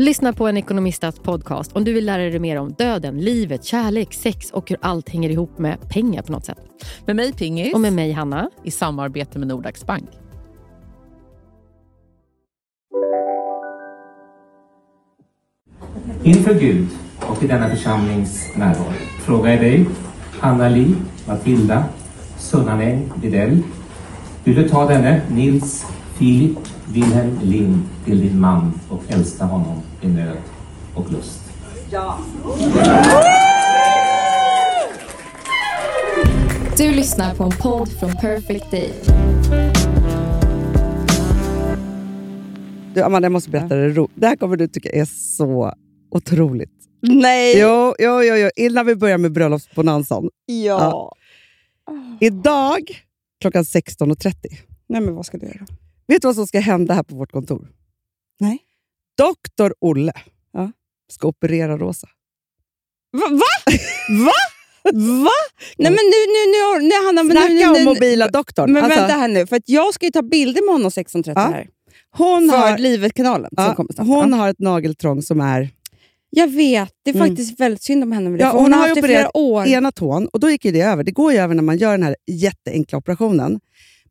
Lyssna på en ekonomistats podcast om du vill lära dig mer om döden, livet, kärlek, sex och hur allt hänger ihop med pengar på något sätt. Med mig Pingis. Och med mig Hanna. I samarbete med Nordax Bank. Inför Gud och i denna församlings närvaro frågar jag dig, Anna-Li, Matilda, Sunnanäng Widell. Vill du ta denne Nils Filip Wilhelm Lind till din man och älska honom i nöd och lust? Du lyssnar på en podd från Perfect Day. Du, Amanda, jag måste berätta det ro. Det här kommer du tycka är så otroligt. Nej! Jo, jo, jo, jo. innan vi börjar med bröllopsbonanzan. Ja. Idag klockan 16.30. Nej, men vad ska du göra? Vet du vad som ska hända här på vårt kontor? Nej. Doktor Olle Ja. ska operera Rosa. Va? Va? Va? Va? Nej, men nu, nu, nu, nu, Hanna, men Snacka nu, nu, om nu, mobila doktorn. Men Alltså, vänta här nu, för att jag ska ju ta bilder med honom 16.30 Ja. här. hon, För har, Livet-kanalen som ja, kommer snart. hon har ett nageltrång som är Jag vet, det är Mm. faktiskt väldigt synd om henne med det. Ja, hon hon har har haft det flera år. ena tån och då gick det över. Det går ju över när man gör den här jätteenkla operationen.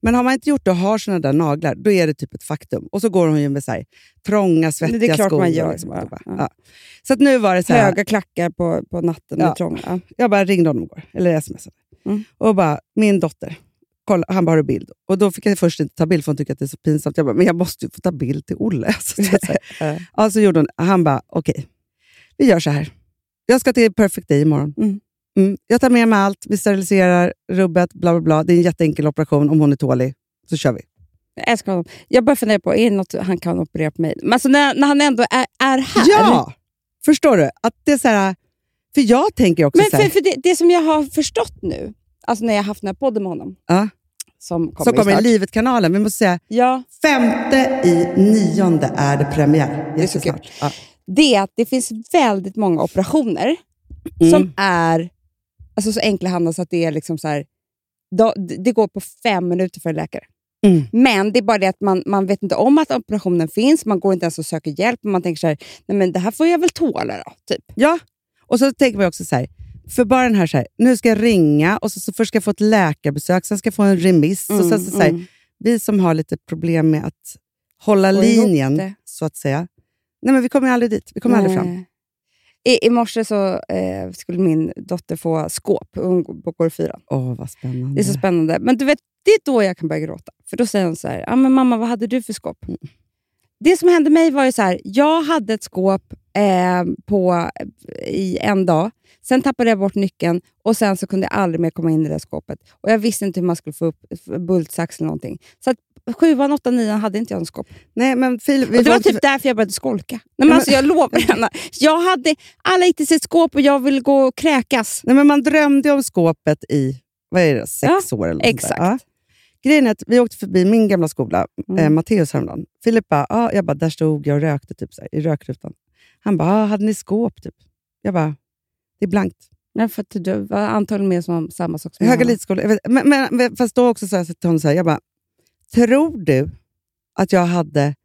Men har man inte gjort det och har såna där naglar, då är det typ ett faktum. Och så går hon ju med så här, trånga, svettiga Det är klart skor. man gör. liksom, Ja, ja. ja. Så att nu var det så här, Höga klackar på, på natten med trånga. Ja. jag bara ringde honom igår, eller smsade. Mm. Och bara, min dotter, kolla, han bara har bild. Och då fick jag först inte ta bild för hon tyckte att det är så pinsamt. Jag bara, men jag måste ju få ta bild till Olle. Så, så, så, Ja. ja, så gjorde hon, han bara, okej, vi gör så här. Jag ska till Perfect Day imorgon. Mm. Mm. Jag tar med mig allt, vi steriliserar rubbet, bla bla bla. Det är en jätteenkel operation, om hon är tålig så kör vi. Jag älskar honom. Jag börjar fundera på, är det något han kan operera på mig? Men alltså när, när han ändå är, är här. Ja! Förstår du? Att det är så här, för jag tänker också Men så här, för, för det, det som jag har förstått nu, alltså när jag har haft den här podden med honom, Ja. som kommer, som kommer i. Livet-kanalen. Vi måste säga, Ja, femte i nionde är det premiär. Det är så. Ja. det är att det finns väldigt många operationer Mm. som är alltså så enkla Hanna så att det är liksom så här, då, det går på fem minuter för en läkare. Mm. Men det är bara det att man, man vet inte om att operationen finns, man går inte ens och söker hjälp. Man tänker så här, nej men det här får jag väl tåla då. Typ. Ja, och så tänker vi också så här, för bara den här, så här nu ska jag ringa och så, så först ska jag få ett läkarbesök, sen ska jag få en remiss. och sen så, så här, mm. Vi som har lite problem med att hålla ihop linjen, så att säga. Nej, men vi kommer aldrig dit. Vi kommer aldrig fram. I, I morse så eh, skulle min dotter få skåp. Hon går i fyran. Åh, vad spännande. Det är så spännande. Men du vet, det är då jag kan börja gråta. För då säger hon så här, ah, men mamma vad hade du för skåp? Mm. Det som hände mig var ju så här, jag hade ett skåp eh, på, i en dag. Sen tappade jag bort nyckeln och sen så kunde jag aldrig mer komma in i det skåpet. Och Jag visste inte hur man skulle få upp bultsax eller någonting. Så sjuan, åttan, nian hade inte jag en skåp. Nej, men Filip, det var inte- typ därför jag började skolka. Nej, men alltså, jag lovar henne. Jag hade, alla till sitt skåp och jag ville gå och kräkas. Nej, men man drömde om skåpet i vad är det, sex Ja, år. Eller något exakt. Ja. Grejen är att vi åkte förbi min gamla skola, Mm. eh, Matteus häromdagen. Filip bara, ah, jag bara, där stod jag och rökte typ, så här, i rökrutan. Han bara, ah, hade ni skåp? Typ. Jag bara, det är blankt. Nej, för att du var antagligen med som samma sak som Höga jag. Vet- Men, men, men, fast då också så här, jag bara, tror du att jag hade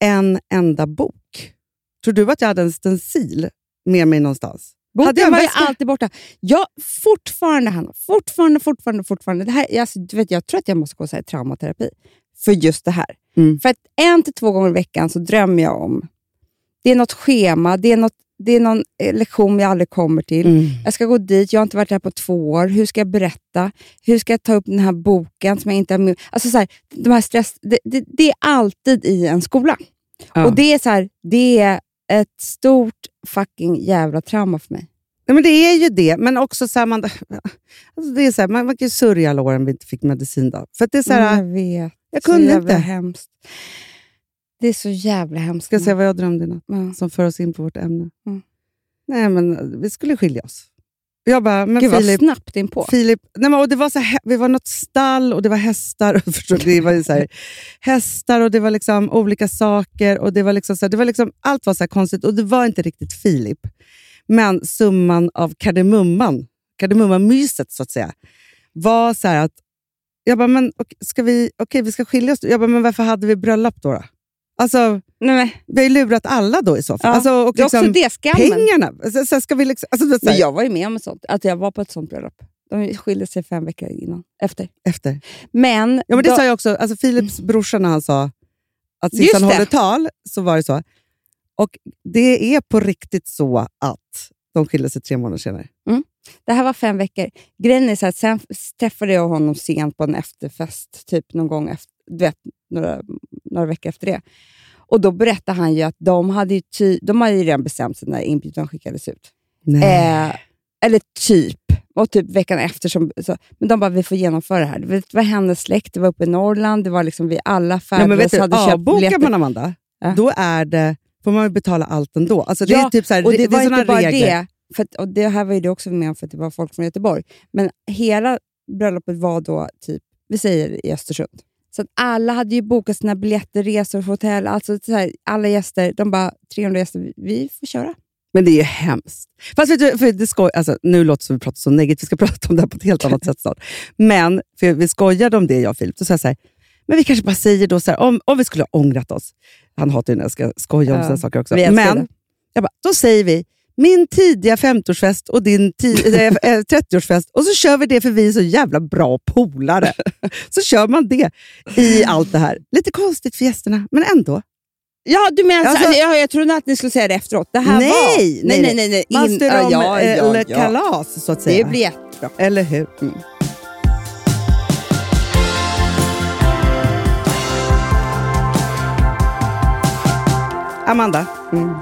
en enda bok? Tror du att jag hade en stencil med mig någonstans? Hade jag Boken var ju alltid borta. Jag, fortfarande, Hanna, fortfarande, fortfarande, fortfarande. Det här, alltså, du vet, jag tror att jag måste gå så här, traumaterapi för just det här. Mm. För att en till två gånger i veckan så drömmer jag om... Det är något schema, det är, något, det är någon eh, lektion jag aldrig kommer till. Mm. Jag ska gå dit, jag har inte varit där på två år. Hur ska jag berätta? Hur ska jag ta upp den här boken som jag inte har med? Alltså så här, de här stress, det, det, det är alltid i en skola. Ja. Och det är, så här, det är ett stort fucking jävla trauma för mig. Nej, men det är ju det, men också så här, man, alltså det är så här, man, man kan ju sörja alla åren vi inte fick medicin. Då. För det är så här, jag vet. jag så kunde jävla inte. hemskt. Det är så jävla hemskt. Ska jag säga vad jag drömde i natt? Som för oss in på vårt ämne. Mm. Nej, men vi skulle skilja oss. Jag bara, men Gud vad Filip, snabbt in på. Filip, nej men, och det var så här, vi var något stall och det var hästar. Förstår? Det var så här, hästar och det var liksom olika saker. och det var liksom så här, det var liksom, Allt var så konstigt och det var inte riktigt Filip. Men summan av kardemumman, kardemummamyset så att säga, var så här att jag bara, men okej, ska vi, okej, vi ska skilja oss. Jag bara, men varför hade vi bröllop då? då? Alltså, Nej, vi har ju lurat alla då i så fall. ja, alltså, och det är också liksom, det, skammen. pengarna. Så, så ska vi liksom, alltså, så Men jag var ju med om sånt, att jag var på ett sånt bröllop. De skilde sig fem veckor innan, efter. efter. Men, Ja, men det då- sa jag också. Alltså Philips brorsa när han sa att Sissan det. håller tal, så var det så. Och det är på riktigt så att de skilde sig tre månader senare. det här var fem veckor. Grejen är så här, sen träffade jag honom sent på en efterfest, typ någon gång efter, du vet, några, några veckor efter det. Och Då berättade han ju att de hade ju, ty, de hade redan bestämt sig när inbjudan skickades ut. Eh, eller typ. Och typ veckan efter. Som, så, men de bara, vi får genomföra det här. Det var hennes släkt, det var uppe i Norrland, det var liksom vi alla ja, färdades du, hade köpt avbokar biljetter. man Amanda, Ja. då är det, får man betala allt ändå. Alltså det Ja, är typ så här, Och det, är var inte bara regler. det, för att, och det här var ju du också med om för att det var folk från Göteborg. Men hela bröllopet var då, typ, vi säger i Östersund. Så att alla hade ju bokat sina biljetter, resor, hotell. Alltså så här, alla gäster, de bara 300 gäster, vi- får köra. Men det är ju hemskt. Fast vet du, för det skoj, alltså, nu låter det som vi pratar så negativt, vi ska prata om det här på ett helt annat sätt snart. Men för vi skojade om det, jag och Filip. Då sa jag så här, men vi kanske bara säger då så här, om, om vi skulle ha ångrat oss. Han hatar ju när jag ska skoja om Ja, sådana saker också. Men det. jag bara, då säger vi min tidiga 50-årsfest och din ti- eh, eh, 30-årsfest och så kör vi det för vi är så jävla bra polare. så kör man det i allt det här. Lite konstigt för gästerna, men ändå. Ja, du menar Alltså- alltså, ja, Jag trodde att ni skulle säga det efteråt. Det här Nej, var... nej, nej, nej, nej, nej. In- Man styr ja, ja, eh, ja, eller ja. kalas, så att säga. Det blir jättebra. Eller hur? Mm. Amanda, Mm.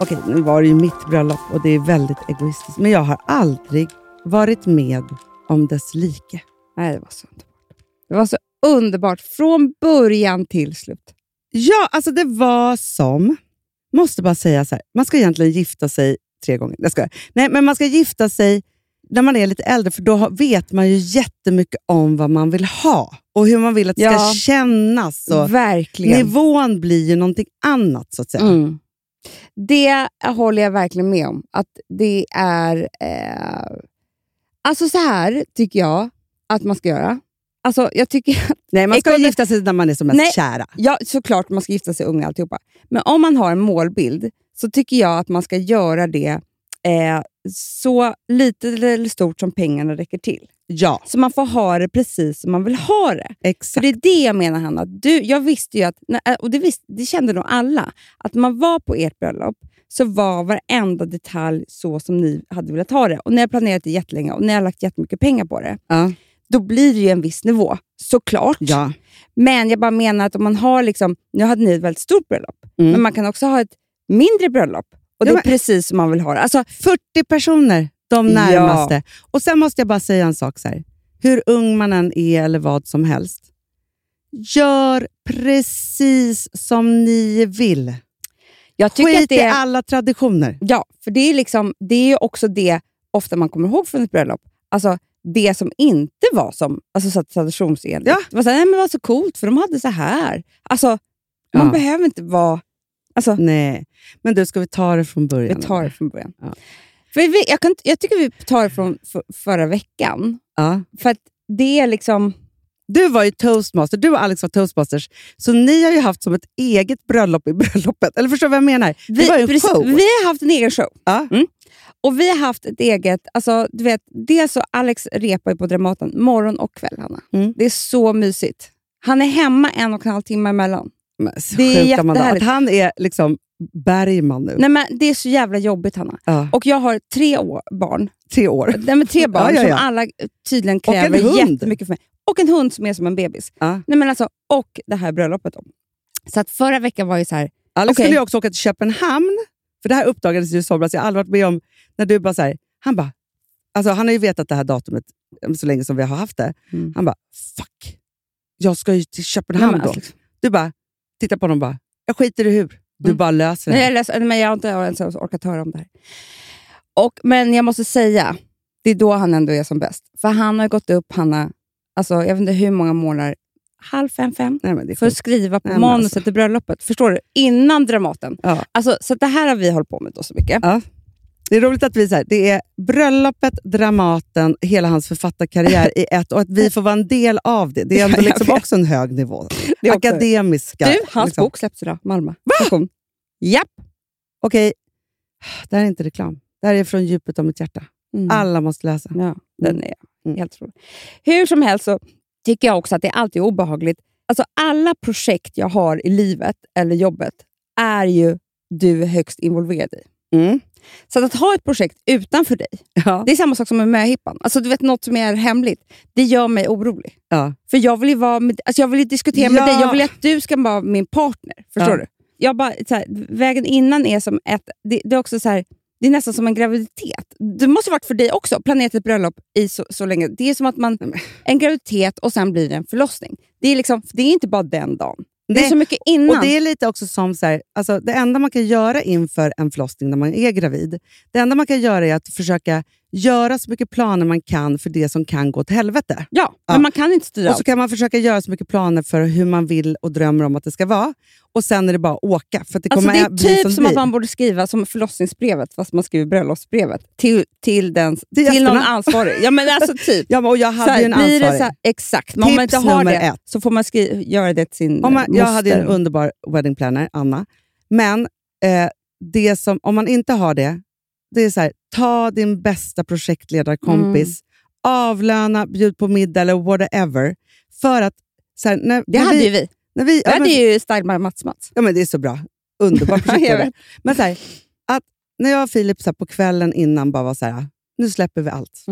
Okej, nu var det ju mitt bröllop och det är väldigt egoistiskt, men jag har aldrig varit med om dess like. Nej, det var så underbart. Det var så underbart från början till slut. Ja, alltså det var som... Måste bara säga så här, man ska egentligen gifta sig tre gånger. Jag skojar. Nej, men man ska gifta sig när man är lite äldre, för då vet man ju jättemycket om vad man vill ha och hur man vill att det Ja. ska kännas. Och Verkligen. nivån blir ju någonting annat, så att säga. Mm. Det håller jag verkligen med om. Att det är... Eh, alltså så här tycker jag att man ska göra. Alltså jag tycker att, Nej, man ska Ekonomi- gifta sig när man är som mest Nej. kära. ja, såklart man ska gifta sig ung alltihopa. Men om man har en målbild så tycker jag att man ska göra det eh, så lite eller stort som pengarna räcker till. Ja, Så man får ha det precis som man vill ha det. För exakt. det är det jag menar Hanna. Du, jag visste ju att, äh, och det, visste, det kände nog alla, att när man var på ert bröllop så var varenda detalj så som ni hade velat ha det. Och ni har planerat det jättelänge och ni har lagt jättemycket pengar på det. Ja. Då blir det ju en viss nivå, såklart. Ja. Men jag bara menar att om man har, liksom, nu hade ni ett väldigt stort bröllop, Mm. men man kan också ha ett mindre bröllop. Och det är precis som man vill ha det. Alltså, 40 personer, de Ja. närmaste. Och Sen måste jag bara säga en sak. Så här. Hur ung man än är eller vad som helst. Gör precis som ni vill. jag tycker Skit att det i är, alla traditioner. Ja, för det är, liksom, det är också det ofta man kommer ihåg från ett bröllop. Alltså det som inte var som alltså, så traditionsenligt. Ja. Det var så här, nej, men det var så coolt för de hade så här. Alltså, man Ja. behöver inte vara... Alltså, Nej, men du, ska vi ta det från början? vi tar det från början. Ja. Vi, jag, kan, jag tycker vi tar det från för, förra veckan. Ja. För att det är liksom... Du var ju toastmaster, du och Alex var toastmasters, så ni har ju haft som ett eget bröllop i bröllopet. Eller förstår du vad jag menar? Det Vi, var ju en precis, show. vi har haft en egen show. Ja. Mm. Och vi har haft ett eget... Alltså, du vet, dels så Alex repar ju på Dramaten morgon och kväll, Hanna. Mm. Det är så mysigt. Han är hemma en och en halv timme emellan. Så Det är Amanda, att jättehärligt. han är liksom Bergman nu. Nej, men det är så jävla jobbigt, Hanna. Ja, Och jag har tre år, barn. tre år. Nej, men tre barn Ja, ja, som alla tydligen kräver jättemycket för mig. Och en hund som är som en bebis. Nej, men alltså, och det här bröllopet. Då. Så att förra veckan var ju så här... Alex Okej. skulle ju också åka till Köpenhamn, för det här uppdagades ju i somras. Jag har aldrig varit med om när du bara så här, han bara, alltså han har ju vetat det här datumet så länge som vi har haft det. Mm. Han bara, fuck, jag ska ju till Nej, Köpenhamn men då. alltså, Du bara, titta på honom och bara, jag skiter i hur. Du Mm. bara löser det. Nej, jag, läser, men jag har inte ens orkat höra om det här. Och, men jag måste säga Det är då han ändå är som bäst. För han har gått upp, Hanna, alltså, jag vet inte hur många månader, halv fem, fem, Nej, för att skriva på Nej, men manuset alltså. till bröllopet. Förstår du? Innan Dramaten. Ja. Alltså, så det här har vi hållit på med då så mycket. Ja. Det är roligt att vi så här, det är bröllopet, Dramaten, hela hans författarkarriär i ett och att vi får vara en del av det. Det är ändå liksom också en hög nivå. Det Akademiska. Du, hans liksom. bok släpps idag. Malmö. Va? Japp. Okej, det här är inte reklam. Det här är från djupet av mitt hjärta. Mm. Alla måste läsa. Ja, den är Mm. helt otrolig. Hur som helst så tycker jag också att det alltid är obehagligt. Alltså alla projekt jag har i livet eller jobbet är ju du högst involverad i. Mm. Så att, ha ett projekt utanför dig, Ja. det är samma sak som med möhippan. Alltså, du vet, något som är hemligt, det gör mig orolig. Ja. För jag vill ju, vara med, alltså jag vill ju diskutera med dig, jag vill att du ska vara min partner. Förstår du? Jag bara, så här, vägen innan är som ett... Det, det är också så här, det är nästan som en graviditet. Det måste ha varit för dig också, planerat ett bröllop i så, så länge. Det är som att man... En graviditet och sen blir det en förlossning. Det är, liksom, det är inte bara den dagen. Det är så mycket innan. Och Det är lite också som så här, alltså det enda man kan göra inför en förlossning när man är gravid, det enda man kan göra är att försöka göra så mycket planer man kan för det som kan gå åt helvete. ja, Ja. men man kan inte styra Och så kan man försöka göra så mycket planer för hur man vill och drömmer om att det ska vara. Och sen är det bara att åka. För det Alltså, kommer det är typ som som att man borde skriva som förlossningsbrevet, fast man skriver bröllopsbrevet, till, till, den, Till till någon ansvarig. Ja, men alltså typ. Ja, men, och jag hade här, ju en ansvarig. här, exakt, men om man inte har det ett. så får man skri- göra det till sin Om man, jag hade en underbar wedding planner, Anna. Men eh, det som, om man inte har det, det är så här, ta din bästa projektledarkompis, Mm. avlöna, bjud på middag eller whatever. För att, så här, när, Det när hade vi, ju vi. När vi, Vi ja, hade men, ju by Mats Mats. ja, men det är så bra. Underbar projektledare. men så här, att när jag och Filip så på kvällen innan bara var så här, nu släpper vi allt.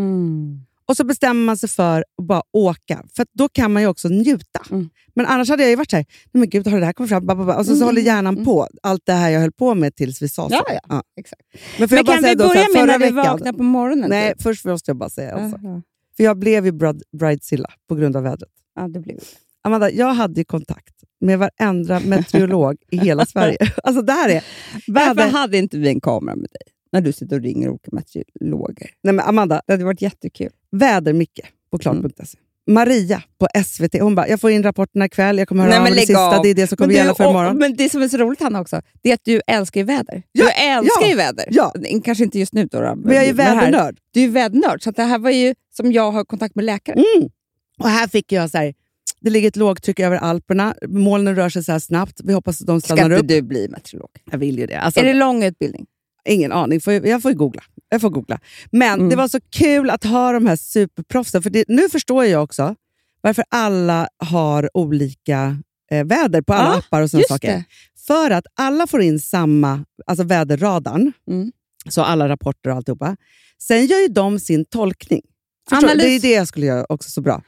Och så bestämmer man sig för att bara åka, för då kan man ju också njuta. Mm. Men annars hade jag ju varit så här, nej men gud, har det här kommit fram? Och så, så Mm, håller hjärnan mm. på allt det här jag höll på med tills vi sa så. Ja, ja. Exakt. Men, Men kan vi då, så börja här, med när du vaknar på morgonen? Nej, typ? först måste jag bara säga en sak. Ja, För jag blev ju bride, bridezilla på grund av vädret. ja, det det. Amanda, jag hade ju kontakt med varenda meteorolog i hela Sverige. Alltså det här är... Varför hade inte vi en kamera med dig? När du sitter och ringer olika meteorologer. Nej men Amanda, Det hade varit jättekul. väder-Micke på klart.se. Maria på SVT, hon bara, jag får in rapporterna ikväll, jag kommer höra Nej, av mig sista, av. det är det som kommer Men, gälla för och, imorgon. men det som är så roligt Hanna också, det är att du älskar ju väder. Ja, du älskar ja, ju väder. ja. Kanske inte just nu då. då Men jag är ju vädernörd. Du är vädernörd, så det här var ju som jag har kontakt med läkare. Mm. Och här fick jag så här, det ligger ett lågtryck över Alperna, molnen rör sig så här snabbt, vi hoppas att de Ska stannar inte upp. du bli meteorolog? Jag vill ju det. Alltså, Är det lång utbildning? Ingen aning, jag, får googla. Jag får googla. Men Mm. det var så kul att ha de här superproffsen, för det, nu förstår jag också varför alla har olika eh, väder på alla Ja, appar och Just saker. det. För att alla får in samma, alltså väderradarn, Mm. så alla rapporter och alltihopa. Sen gör ju de sin tolkning. Förstår? Analys. Det är det jag skulle göra också så bra.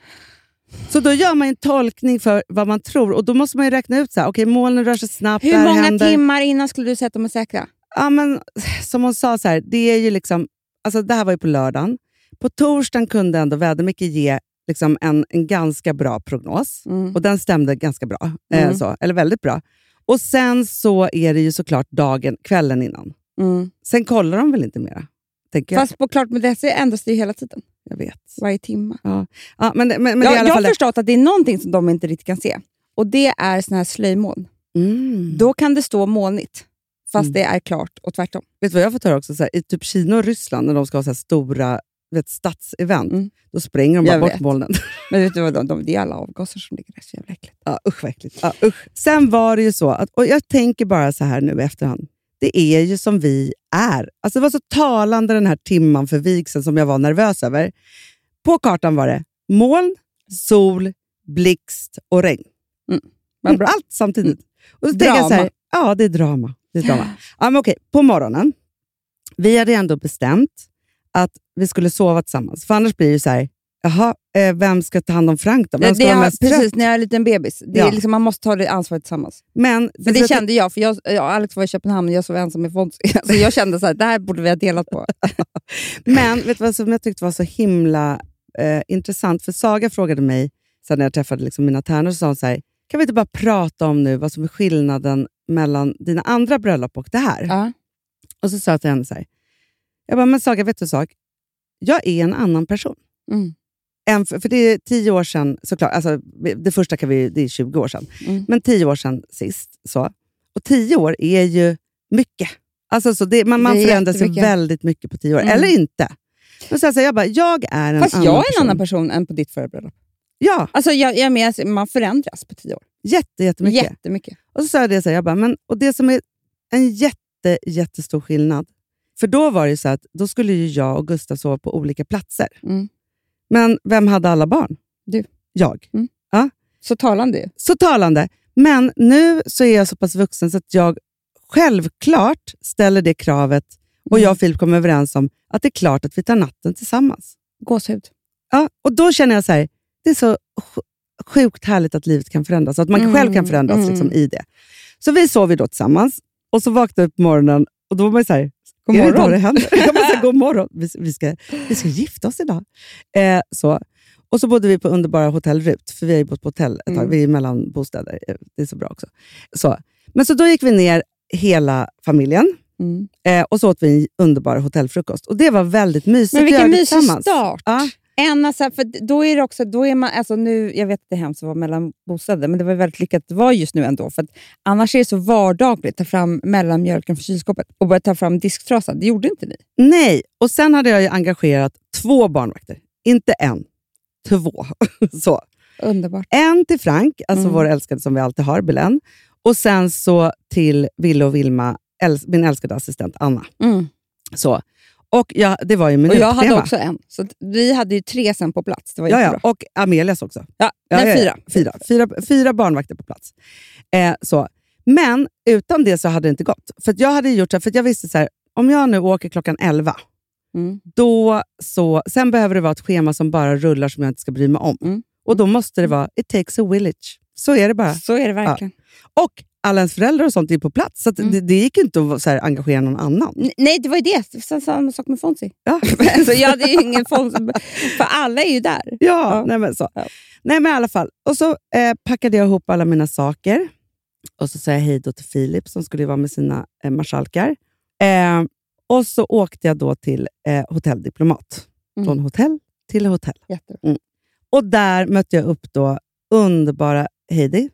Så då gör man en tolkning för vad man tror och då måste man ju räkna ut så här, okej molnen rör sig snabbt, Hur många händer. timmar innan skulle du säga att de är säkra? Ja, men, som hon sa, så här, det är ju liksom, alltså det här var ju på lördagen. På torsdagen kunde ändå vädermycket ge liksom en, en ganska bra prognos. Mm. Och den stämde ganska bra. Mm. Eh, så, eller väldigt bra. Och sen så är det ju såklart dagen, kvällen innan. Mm. Sen kollar de väl inte mera? Tänker. Fast på klart med det ändras det ju hela tiden. jag vet. Varje timme. Ja, men, men, men är i jag har förstått att det är någonting som de inte riktigt kan se. Och Det är såna här slöjmoln. mm. Då kan det stå molnigt, fast Mm. det är klart och tvärtom. Vet du vad jag har fått höra också? Så här, I typ Kina och Ryssland, när de ska ha så här stora vet, stadsevent, Mm. då spränger de bara Jag bort vet. molnen. Men vet du vad, de, de, det är alla avgaser som ligger där. Så jävla äckligt. Ja, usch vad äckligt. Ja, usch. Sen var det ju så, att, och jag tänker bara så här nu i efterhand. Det är ju som vi är. Alltså det var så talande den här timman för vigseln som jag var nervös över. På kartan var det moln, sol, blixt och regn. Vad bra. Allt samtidigt. Och så tänker jag så Drama. här, ja, det är drama. Drama. Ja, men okej, på morgonen. Vi hade ändå bestämt att vi skulle sova tillsammans. För annars blir det ju så här, jaha, eh, vem ska ta hand om Frank då? Vem ska det vara mest trött? precis, när jag är en liten bebis. Det Ja. är liksom, man måste ta det ansvaret tillsammans. Men, För det kände jag, för jag, jag Alex var i Köpenhamn och jag sov ensam i Fonzie. Alltså jag kände så här, det här borde vi ha delat på. Men vet du vad som jag tyckte var så himla eh, intressant? För Saga frågade mig, sen när jag träffade liksom mina tärnor, så sa hon så här, kan vi inte bara prata om nu vad som är skillnaden mellan dina andra bröllop och det här? Ja. Och så sa jag till henne så här, jag bara, men Saga, vet du en sak? jag är en annan person. Mm. Än för, för det är tio år sedan, såklart. Alltså, det första kan vi, det är 20 år sedan. Mm. Men tio år sedan sist. Så. Och tio år är ju mycket. Alltså, så det, man man Det ju jättemycket. väldigt mycket på tio år. Mm. Eller inte. Men så så jag, bara, jag är en Fast annan jag är en person. annan person än på ditt förra bröllop. Ja, Alltså, jag, jag alltså, man förändras på tio år. jätte, jättemycket. Jättemycket. Och så sa jag det, så här, jag bara, men, och det som är en jätte, jättestor skillnad. För då var det så att då skulle ju jag och Gustav sova på olika platser. Mm. Men vem hade alla barn? Du. Jag. Så talande. Så talande. Men nu så är jag så pass vuxen så att jag självklart ställer det kravet och jag och Filip kommer överens om att det är klart att vi tar natten tillsammans. Gåshud. Ja, och då känner jag så här, det är så sjukt härligt att livet kan förändras. Att man Mm, själv kan förändras mm. liksom, i det. Så vi sov ju då tillsammans och så vaknade vi på morgonen och då var man så här, God är det idag morgon. det händer? Jag bara, God morgon, vi, vi, ska, vi ska gifta oss idag. Eh, så. Och så bodde vi på underbara hotell Rut, för vi har ju bott på hotell ett tag. Mm. Vi är mellan bostäder. Eh, Det är så bra också. Så. Men så då gick vi ner hela familjen Mm. eh, och så åt vi en underbar hotellfrukost. Och det var väldigt mysigt Men vilken mysig start. Ja. En, alltså, för då är det också, då är man, alltså nu, jag vet att det är hemskt att vara mellan bostäder, men det var väldigt lyckat att det var just nu ändå. För annars är det så vardagligt att ta fram mellanmjölken från kylskåpet och börja ta fram disktrasan. Det gjorde inte ni. Nej, och sen hade jag engagerat två barnvakter. Inte en, två. så. Underbart. En till Frank, alltså Mm. vår älskade som vi alltid har, Belen. Och sen så till Ville och Vilma, äls- min älskade assistent Anna. Mm. Så. Och jag, det var ju Och minutschema. jag hade också en, så vi hade ju tre sen på plats. Det var ja, ja, och Amelias också. Ja, Ja, nej, ja, ja. fyra. Fyra, fyra, fyra barnvakter på plats. Eh, så. Men utan det så hade det inte gått. För jag hade gjort så här, för jag visste så här, om jag nu åker klockan 11, Mm. då så, sen behöver det vara ett schema som bara rullar som jag inte ska bry mig om. Mm. Och då måste det vara, it takes a village. Så är det bara. Så är det verkligen. Och alla ens föräldrar och sånt är på plats, så Mm. det, det gick inte att så här, engagera någon annan. Nej, det var ju det. Så- Samma sak med Fonzie. Ja, alltså, jag hade ju ingen Fonzie, för alla är ju där. ja, Ja. Nej, men så. Ja. Nej, men i alla fall. Och så eh, packade jag ihop alla mina saker. Och så sa jag hej då till Filip som skulle vara med sina eh, marskalkar. Eh, och så åkte jag då till eh, Hotell Diplomat. Mm. Från hotell till hotell. Jättebra. Och där mötte jag upp då underbara Heidi.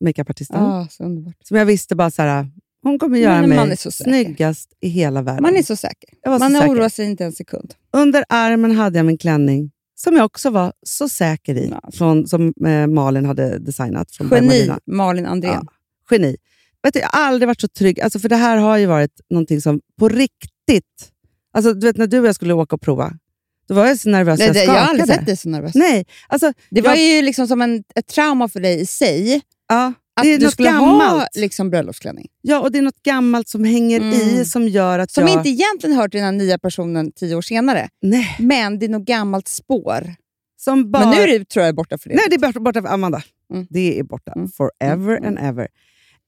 Makeupartisten. Ah, så underbart. Som jag visste bara så här, hon kommer göra mig snyggast i hela världen. Man är så säker. Jag var Man oroar sig inte en sekund. Under armen hade jag min klänning som jag också var så säker i, Ja. från, som eh, Malin hade designat. Från Geni. Malin Andrén. Ja, geni. Vet du, jag har aldrig varit så trygg, alltså, för det här har ju varit någonting som på riktigt... Alltså, du vet, när du och jag skulle åka och prova, då var jag så nervös Nej, jag det, jag skakade. har aldrig sett dig så nervös. Nej, alltså, Det var jag, ju liksom som en, ett trauma för dig i sig, ja, att det är du något skulle gammalt. ha liksom, bröllopsklänning. Ja, och det är något gammalt som hänger Mm. i som gör att Som jag... inte egentligen hör till den här nya personen tio år senare, Nej, men det är något gammalt spår. som bara... Men nu är det, tror jag borta för det. Nej, det är borta, borta för Amanda. Mm. Det är borta. Mm. Forever Mm. and ever.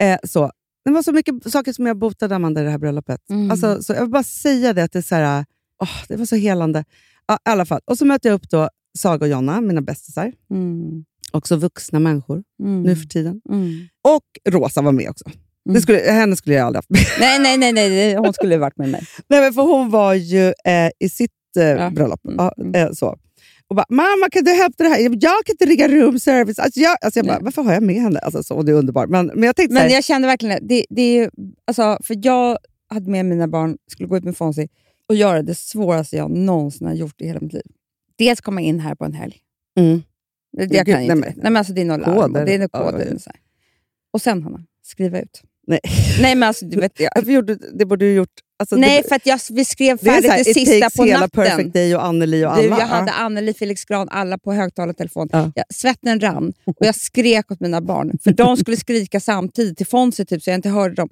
Eh, så. Det var så mycket saker som jag botade Amanda i det här bröllopet. Mm. Alltså, så jag vill bara säga det, att det, är så här, åh, det var så helande. Ja, i alla fall. Och så mötte jag upp då Saga och Jonna, mina bästisar. Mm. Också vuxna människor Mm. nu för tiden. Mm. Och Rosa var med också. Mm. Det skulle, henne skulle jag aldrig haft med. Nej, nej, nej, nej, hon skulle varit med mig. Nej, men för hon var ju eh, i sitt eh, Ja. bröllop. Mm, Ja, mm. eh, så. Och bara, mamma kan du hämta det här? Jag kan inte ringa room service. Alltså jag, alltså jag bara, Nej. varför har jag med henne? Alltså, så, det är underbart. Men, men jag tänkte Men här, jag kände verkligen det. det är, ju- alltså, för jag hade med mina barn, skulle gå ut med Fonzie och göra det svåraste jag någonsin har gjort i hela mitt liv. Dels komma in här på en helg. mm, Det, Gud, jag kan nej, inte. men- Nej, men alltså, det är några larm och det är Ja, koder. ja. och så här. Och sen, Hanna, skriva ut. Nej. Nej, men alltså, du vet, jag, varför gjorde, du- det borde du gjort... Alltså, nej, det, för att jag, vi skrev det är färdigt så här, det sista på natten. Perfect Day och Anneli och Du, alla. jag hade Ja. Anneli, Felix Gran, alla på högtalartelefon. Ja. Jag, svetten rann och jag skrek åt mina barn. För de skulle skrika samtidigt till Fonzie typ, så jag inte hörde dem.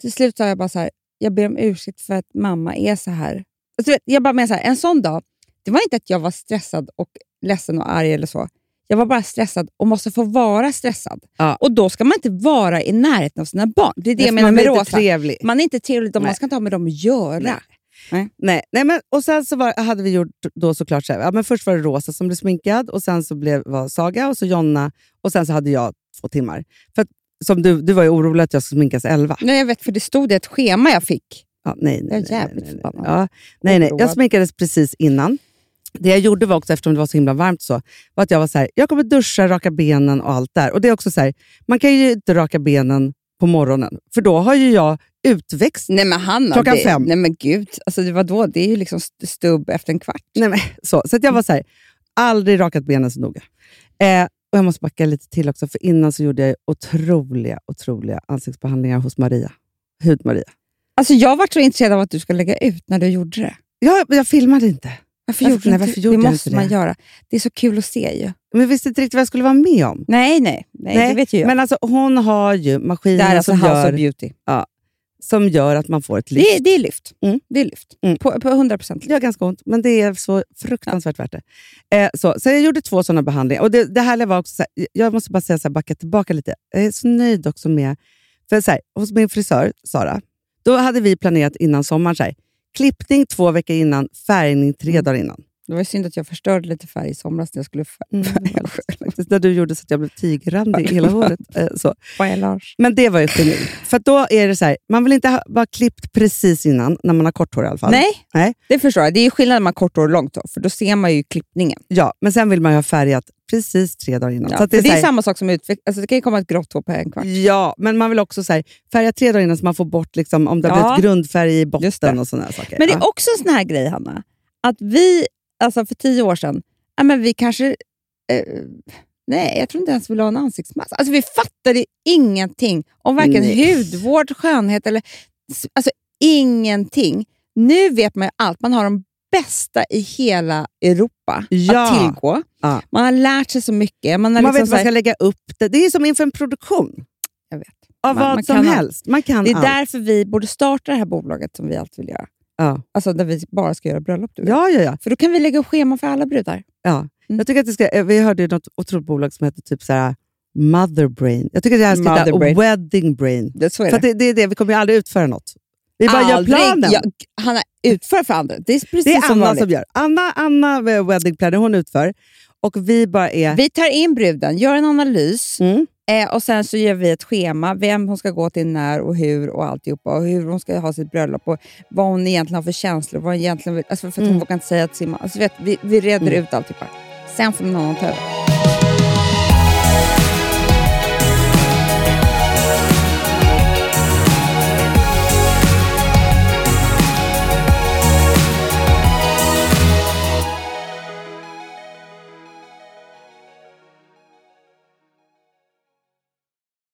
Till slut sa jag bara så här, jag ber om ursäkt för att mamma är så här. Alltså, du jag bara menar så här, en sån dag, det var inte att jag var stressad och ledsen och arg eller så. Jag var bara stressad och måste få vara stressad. Ja. Och då ska man inte vara i närheten av sina barn. Det är det jag menar med Rosa. trevlig. Man är inte trevlig, Nej. man ska inte ha med dem att göra. Nej. Nej, nej, men, och sen så var, hade vi gjort då såklart så här, ja, men först var det Rosa som blev sminkad och sen så blev, var Saga och så Jonna och sen så hade jag två timmar. För som du, du var ju orolig att jag skulle sminkas elva. Nej, jag vet, för det stod i ett schema jag fick. Ja, nej, nej, Jag är jävligt förbannad. Ja, nej, nej. Jag sminkades precis innan. Det jag gjorde var också, eftersom det var så himla varmt, så, var att jag var så här, jag kommer duscha, raka benen och allt där. Och det är också så här, Man kan ju inte raka benen på morgonen, för då har ju jag utväxt. Nej men Hanna, Klockan det, fem. Nej men gud, alltså, det, var då, det är ju liksom st- stubb efter en kvart. Nej, men, så så att jag var så här, aldrig rakat benen så noga. Eh, och Jag måste backa lite till också, för innan så gjorde jag otroliga, otroliga ansiktsbehandlingar hos Maria. Hud-Maria. Alltså, jag var så intresserad av att du ska lägga ut när du gjorde det. Jag, jag filmade inte. Varför, Varför- gjorde nej, varför det? gjorde Det jag måste inte man det? göra. Det är så kul att se ju. Men visste inte riktigt vad jag skulle vara med om. Nej, nej, nej, det vet ju jag. Men alltså, hon har ju maskiner här är alltså som, gör, Beauty. som gör att man får ett lyft. Det, är- det är lyft. Mm. Det är lyft. Mm. På, på 100 procent. Det gör ganska ont, men det är så fruktansvärt värt det. Eh, så, så jag gjorde två sådana behandlingar. Och det, det härliga var också, så här, jag måste bara säga så här, backa tillbaka lite. Jag är så nöjd också med, för så här, hos min frisör, Sara, då hade vi planerat innan sommaren, så här, klippning två veckor innan, färgning tre dagar innan. Det var ju synd att jag förstörde lite färg i somras när jag skulle Mm. färga Faktiskt, när du gjorde så att jag blev tigerrandig i hela håret. Eh, så. Men det var ju geni. För då är det så här, man vill inte ha, vara klippt precis innan, när man har kort hår i alla fall. Nej, Nej. det förstår jag. Det är ju skillnad när man har kort hår och långt hår, för då ser man ju klippningen. Ja, men sen vill man ju ha färgat precis tre dagar innan. Ja, så det, är det är här- samma sak som utveck- alltså, Det kan ju komma ett grått hår på en kvart. Ja, men man vill också så här, färga tre dagar innan så man får bort liksom, om det har Ja. blivit grundfärg i botten och sådana saker. Men det är också en sån här grej, Hanna, att vi, alltså för tio år sedan, ja, men vi kanske... Eh, nej, jag tror inte ens vi ville ha en ansiktsmask. Alltså, vi fattade ingenting om varken Nej. hudvård, skönhet eller... Alltså ingenting. Nu vet man ju allt. Man har de bästa i hela Europa Ja. att tillgå. Ja. Man har lärt sig så mycket. Man, har man liksom vet så man ska lägga upp det. Det är som inför en produktion Jag vet. av Man- vad man som helst. Man kan Det är allt. därför vi borde starta det här bolaget som vi alltid vill göra. Ja. Alltså där vi bara ska göra bröllop. Du vet. Ja, ja, ja. För då kan vi lägga upp schema för alla brudar. ja. Mm. Jag tycker att det ska, eh, vi hörde ju något otroligt bolag som heter typ så här Mother Brain. Jag tycker att det här ska Mother heta Brain. Wedding Brain. Det, så är För det. det, det är det, vi kommer ju aldrig utföra något. Vi bara gör Aldrig. planen. Ja, han utför för andra. Det är precis det är som Anna vanligt. som gör. Anna, Anna eh, Wedding Planner, hon utför. Och vi bara är... Vi tar in bruden, gör en analys Mm. Eh, och sen så gör vi ett schema. Vem hon ska gå till när och hur och alltihopa. Och hur hon ska ha sitt bröllop och vad hon egentligen har för känslor. Vad hon egentligen vill, alltså för att hon Mm. vågar inte säga till sin man. Alltså vet, vi, vi reder Mm. ut alltihopa. Sen får någon annan ta över.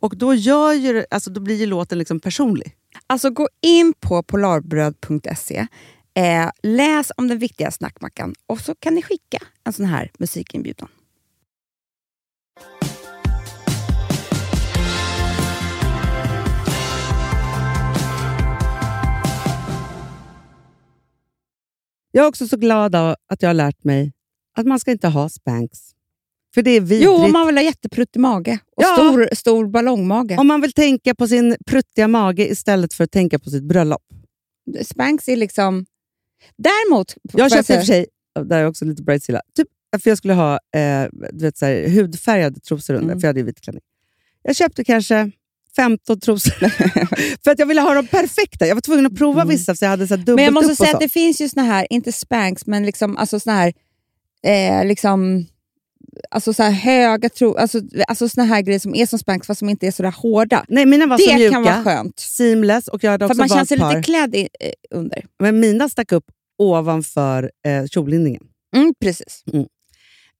Och då, gör ju, alltså, då blir ju låten liksom personlig. Alltså gå in på polarbröd.se, eh, läs om den viktiga snackmackan och så kan ni skicka en sån här musikinbjudan. Jag är också så glad att jag har lärt mig att man ska inte ha Spanx. För det är vidrigt. Jo, om man vill ha jättepruttig mage och Ja. stor, stor ballongmage. Om man vill tänka på sin pruttiga mage istället för att tänka på sitt bröllop. Spanx är liksom... Däremot... Jag köpte i och för sig, där är också lite bridezilla, typ för jag skulle ha eh, du vet, så här, hudfärgade trosor under, Mm. för jag hade ju vit klänning. Jag köpte kanske 15 trosor för att jag ville ha dem perfekta. Jag var tvungen att prova vissa så jag hade så dubbelt Mm. Men jag måste säga att det finns ju såna här, inte Spanx, men liksom, alltså såna här, eh, liksom, alltså så här höga tro, alltså, alltså såna här grejer som är som Spanx fast som inte är så där hårda. Nej, mina var så Det mjuka, kan vara skönt. seamless och jag hade För också man känner sig lite klädd i, eh, under. Men mina stack upp ovanför eh, kjollinningen. Mm, precis.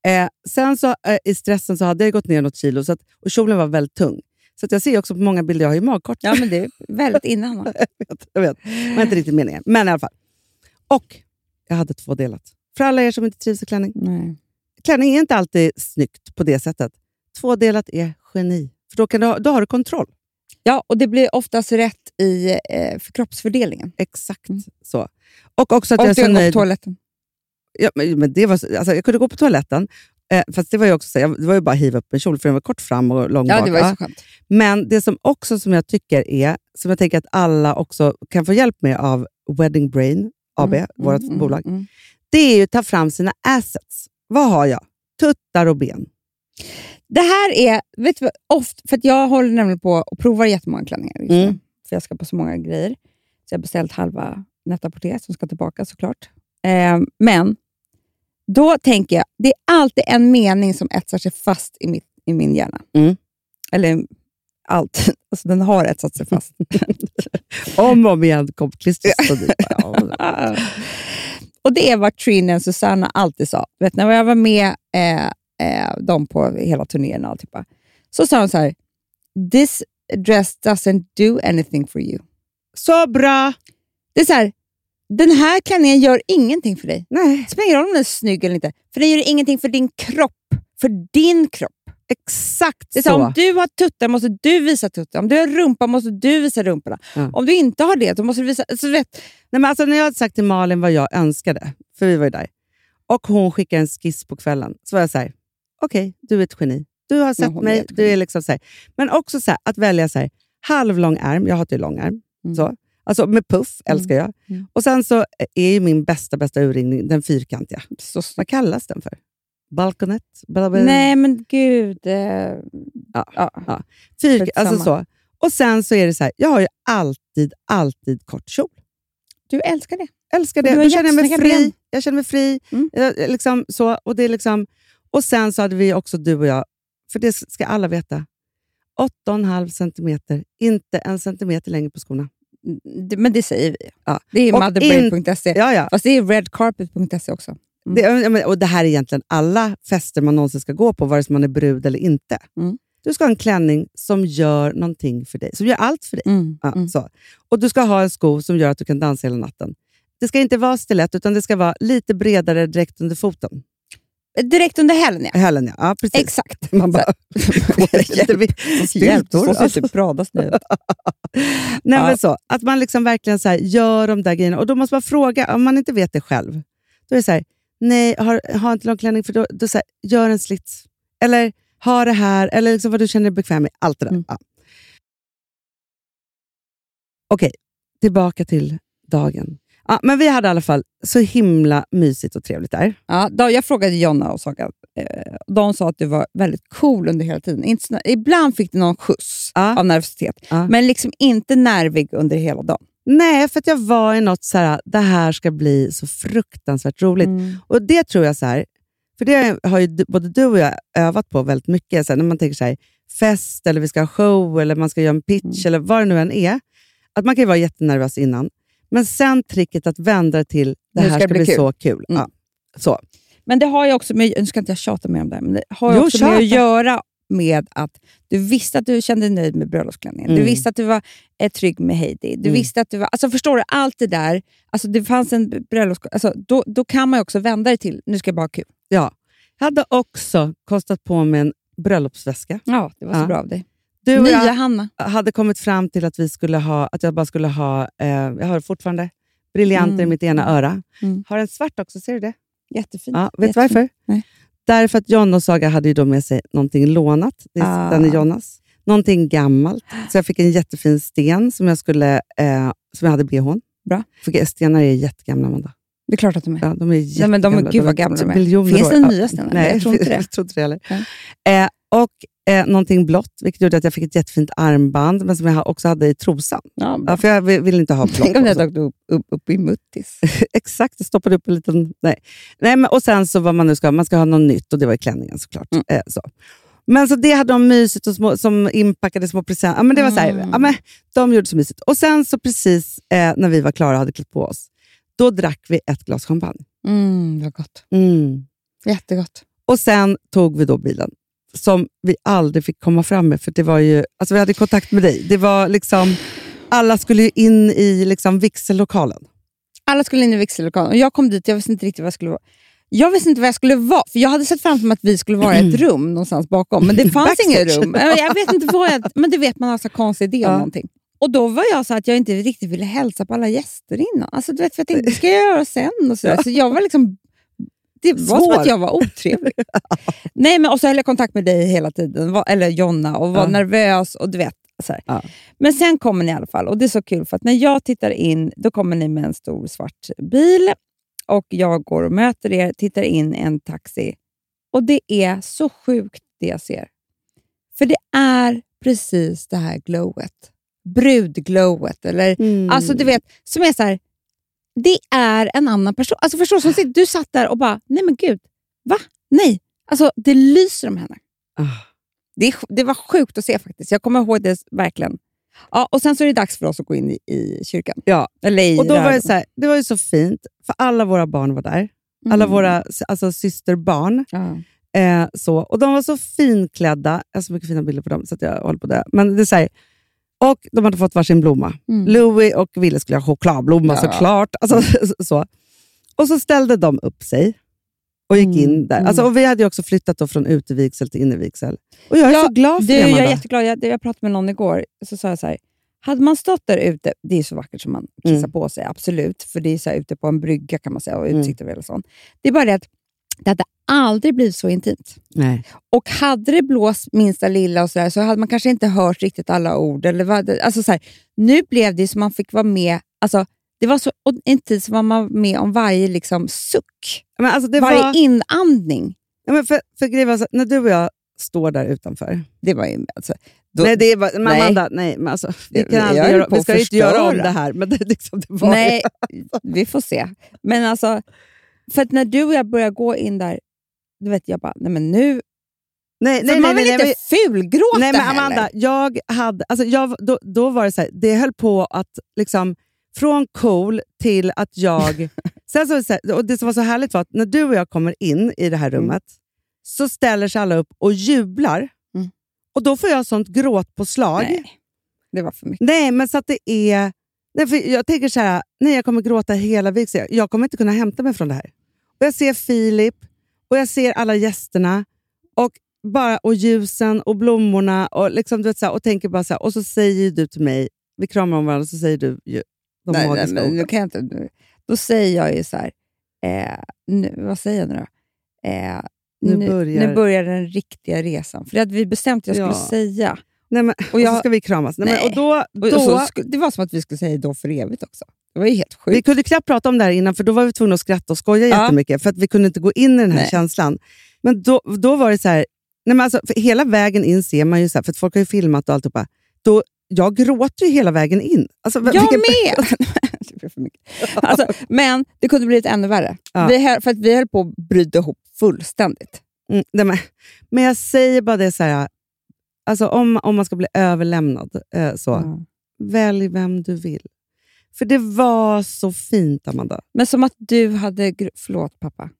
Eh, sen så, eh, i stressen så hade jag gått ner något kilo så att, och kjolen var väldigt tung. Så jag ser också på många bilder, jag har ju magkort. Ja, men det är väldigt innan. jag vet, jag vet. Var inte riktigt meningen. Men i alla fall. Och jag hade två delat. För alla er som inte trivs i klänning. Nej. Klänning är inte alltid snyggt på det sättet. Tvådelat är geni. För då, kan du, ha- då har du kontroll. Ja, och det blir oftast rätt i eh, för kroppsfördelningen. Exakt så. Och också att Och jag är så går på nöjd. toaletten. Ja, men, det var, så- alltså, jag kunde gå på toaletten, eh, fast det var ju också så, jag, det var ju bara att hiva upp en kjol för den var kort fram och lång Ja, bak. det var så skönt. Men det som också som jag tycker är, som jag tänker att alla också kan få hjälp med av Wedding Brain AB, Mm, vårt mm, bolag, mm. det är ju att ta fram sina assets. Vad har jag? Tuttar och ben. Det här är, vet du ofta, för jag håller nämligen på och provar jättemånga klänningar. just nu, Mm. För jag ska på så många grejer. Så jag har beställt halva Net-a-Porter som ska tillbaka såklart. Eh, men då tänker jag, det är alltid en mening som etsar sig fast i, mitt, i min hjärna. Mm. Eller allt. Alltså den har etsat sig fast. Om och om igen kom klistret dit. Och det är vad Trina och Susanna alltid sa. Vet, när jag var med eh, eh, dem på hela turnén, och alltihopa, så sa de så här, This dress doesn't do anything for you. Så bra! Det är så här, den här klänningen gör ingenting för dig. Nej. Det spelar ingen roll om den är snygg eller inte, för den gör ingenting för din kropp. För din kropp. Exakt Det är så. så. Om du har tuttar måste du visa tuttar. Om du har rumpa måste du visa rumporna. Ja. Om du inte har det, då måste du visa... Så du vet, Nej, men alltså, när jag hade sagt till Malin vad jag önskade, för vi var ju där, och hon skickade en skiss på kvällen, så var jag så här, okej, du är ett geni. Du har sett är mig. ett Du är liksom så här. Men också så här, att välja så här, halvlång ärm, jag hatar ju lång ärm. Mm. Så. Alltså med puff älskar jag. Mm. Och sen så är ju min bästa bästa urringning den fyrkantiga. så, Vad kallas den för? Balkonet? Nej, men gud. Eh, Ja. ja. Fyr, skitsamma. alltså så. Och sen så är det så här, jag har ju alltid, alltid kort kjol. Du älskar det. älskar det. Då känner jag mig fri. ben. Jag känner mig fri. Mm. Jag, liksom, så, och, det är liksom, och sen så hade vi också du och jag, för det ska alla veta, 8,5 centimeter, inte en centimeter längre på skorna. Det- Men det säger vi. Ja. Det är Och motherbrain.se. Ja, ja. Fast det är redcarpet.se också. Det, och det här är egentligen alla fester man någonsin ska gå på, vare sig man är brud eller inte. Mm. Du ska ha en klänning som gör någonting för dig, som gör allt för dig. Mm. Ja, Mm. så. Och du ska ha en sko som gör att du kan dansa hela natten. Det ska inte vara stilett, utan det ska vara lite bredare direkt under foten. Direkt under hälen, ja. Hälen, ja. ja precis. Exakt. Man bara... Hjälp, så ser typ Pradas nu. Nej, Ja. men så, att man liksom verkligen så här, gör de där grejerna. Och då måste man fråga, om man inte vet det själv, då är det så här, nej, har, har inte lång klänning, för då, då så här, gör en slits. Eller ha det här, eller liksom vad du känner dig bekväm med. Allt det där. Mm. Ja. Okej, tillbaka till dagen. Ja, men vi hade i alla fall så himla mysigt och trevligt där. Ja, då, jag frågade Jonna och Saga. Eh, de sa att du var väldigt cool under hela tiden. Inte ibland fick du någon skjuts Ja. av nervositet, Ja. men liksom inte nervig under hela dagen. Nej, för att jag var i något så här, det här ska bli så fruktansvärt roligt. Och det tror jag så här, för det har ju både du och jag övat på väldigt mycket. Så här, när man tänker så här, fest, eller vi ska ha show, eller man ska göra en pitch, eller vad det nu än är. Att man kan ju vara jättenervös innan. Men sen tricket att vända det till, det Nu här ska, bli, så kul. Mm. Ja, så. Men det har ju också med, nu ska inte jag tjata mer om det men det har Jo, också med att göra med att du visste att du kände dig nöjd med bröllopsklänningen. Du Mm. visste att du var eh, trygg med Heidi. Du Mm. visste att du var... Alltså förstår du? Allt det där. Alltså det fanns en bröllopsklänning. Alltså då, då kan man också vända det till, nu ska jag bara ha kul. Ja. Jag hade också kostat på mig en bröllopsväska. Ja, det var så Ja. bra av dig. Du och Nya jag Hanna. hade kommit fram till att, vi skulle ha, att jag bara skulle ha, eh, jag har fortfarande briljanter i Mm. mitt ena öra. Mm. Har en svart också, ser du det? Jättefint. Ja, vet du varför? Nej. Därför att John och Saga hade ju då med sig någonting lånat. Det är, Ah. Den är Jonas. Någonting gammalt. Så jag fick en jättefin sten som jag, skulle, eh, som jag hade bhn. Bra. För stenar är jättegamla, Amanda. Det är klart att de är. Ja, de är Nej, jättegamla. men de gud vad gamla de är. Finns det nya stenar? Nej, Jag tror inte det. jag tror inte det heller. Eh, och eh, någonting blått, vilket gjorde att jag fick ett jättefint armband, men som jag också hade i trosan. Ja. Ja, för jag vill, vill inte ha blått. Tänk om det hade upp, upp, upp i muttis. Exakt, jag stoppade upp en liten... Nej. Nej, men, och sen så vad man nu ska, man ska ha något nytt och det var i klänningen såklart. Mm. Eh, så. Men så det hade de mysigt och små, som inpackade små presenter. Ja, men det var så här, Mm. ja, men, de gjorde så mysigt. Och sen så precis eh, när vi var klara och hade klätt på oss, då drack vi ett glas champagne. Mm, vad gott. Mm. Jättegott. Och sen tog vi då bilen, som vi aldrig fick komma fram med, för det var ju, alltså vi hade kontakt med dig. Det var liksom, alla skulle in i liksom vigsellokalen. Alla skulle in i vigsellokalen och jag kom dit jag visste inte riktigt vad jag skulle vara. Jag visste inte vad jag skulle vara, för jag hade sett framför mig att vi skulle vara i ett rum någonstans bakom, men det fanns inget rum. Jag vet inte vad jag, men det vet man har så konstig idé om Ja. någonting. Och då var jag så att jag inte riktigt ville hälsa på alla gäster innan. Alltså, du vet, för jag tänkte, det ska jag göra sen. Och så, där. så jag var liksom... Det var som Svår. att jag var otrevlig. Nej, men, och så höll jag kontakt med dig hela tiden, var, eller Jonna, och var Ja. nervös. och du vet. Ja. Men sen kommer ni i alla fall och det är så kul för att när jag tittar in, då kommer ni med en stor svart bil och jag går och möter er, tittar in i en taxi och det är så sjukt det jag ser. För det är precis det här glowet. Brudglowet. Eller, Mm. Alltså du vet, som är så här, det är en annan person. Alltså förstår du, du satt där och bara, nej men gud, va? Nej. Alltså det lyser om henne. Ah. Det, det var sjukt att se faktiskt. Jag kommer ihåg det verkligen. Ja, och Sen så är det dags för oss att gå in i, i kyrkan. Ja. Eller i Och då var det, så här, det var ju så fint, för alla våra barn var där. Alla Mm. våra alltså, systerbarn. Ja. Eh, så. Och De var så finklädda. Jag har så mycket fina bilder på dem, så att jag håller på det. Men det är så här, och de hade fått varsin blomma. Mm. Louis och Ville skulle ha chokladblomma Ja. såklart. Alltså, så. Och så ställde de upp sig. och gick Mm, in där. mm. Alltså, och vi hade också flyttat från utevigsel till innevigsel. Och jag är Ja, så glad för det, jag är jätteglad. Jag, jag pratade med någon igår, så sa jag så här, hade man stått där ute, det är så vackert som man kissar Mm. på sig, absolut, för det är så här ute på en brygga kan man säga, och Mm. utsikt över hela stan. Det är bara det att det hade aldrig blivit så intimt. Nej. Och hade det blåst minsta lilla och så, där, så hade man kanske inte hört riktigt alla ord. Eller vad, alltså så här, nu blev det som man fick vara med, alltså, det var så intimt som man var med om varje liksom, suck, Men alltså, det varje var, inandning. ja, men för, för grejen var så, när du och jag står där utanför. Det var ju... Alltså, då, nej, det men nej. Amanda, nej, men alltså, vi, kan jag aldrig göra, vi ska ju inte göra om det här. Men det, liksom, det var Nej, vi får se. Men alltså, för att när du och jag började gå in där, du vet jag bara, nej men nu... nej, nej, man nej, vill nej, inte fulgråta Nej men heller. Amanda, jag hade, alltså jag, då, då var det så här, det höll på att liksom, från cool till att jag... sen så, och Det som var så härligt var att när du och jag kommer in i det här Mm. rummet så ställer sig alla upp och jublar. Mm. Och då får jag sånt gråtpåslag. Nej, det var för mycket. Nej, men så att det är... Nej, för jag tänker så här, nej, jag kommer gråta hela vigseln. Jag kommer inte kunna hämta mig från det här. Och jag ser Filip och jag ser alla gästerna och, bara, och ljusen och blommorna och, liksom, du vet, så här, och tänker bara så här, och så säger du till mig, vi kramar om varandra och så säger du ju de nej, nej, magiska men, orden. nu kan jag inte, nu- då säger jag ju så här, eh, nu, vad säger jag nu då? Eh, Nu nu, börjar- nu börjar den riktiga resan. För det hade vi bestämt att jag Ja. skulle säga. Nej, men, och, jag- så ska vi kramas. Nej, men, Nej. och då, Och, då, och så, det var som att vi skulle säga då för evigt också. Det var ju helt sjukt. vi kunde knappt prata om det här innan, för då var vi tvungna att skratta och skoja Ja. jättemycket, för att vi kunde inte gå in i den här Nej. känslan. Men då, då var det så här, nej men alltså, för hela vägen in ser man ju, så här, för att folk har ju filmat och alltihopa, då, jag gråter ju hela vägen in. Alltså, Jag vilken- med! det för mycket. Alltså, men det kunde blivit ännu värre. Ja. Vi höll, för att vi höll på att bryta ihop fullständigt. Mm, nej, men, men jag säger bara det så här, alltså, om, om man ska bli överlämnad, eh, så, Mm. välj vem du vill. För det var så fint, Amanda. Men som att du hade... Förlåt pappa.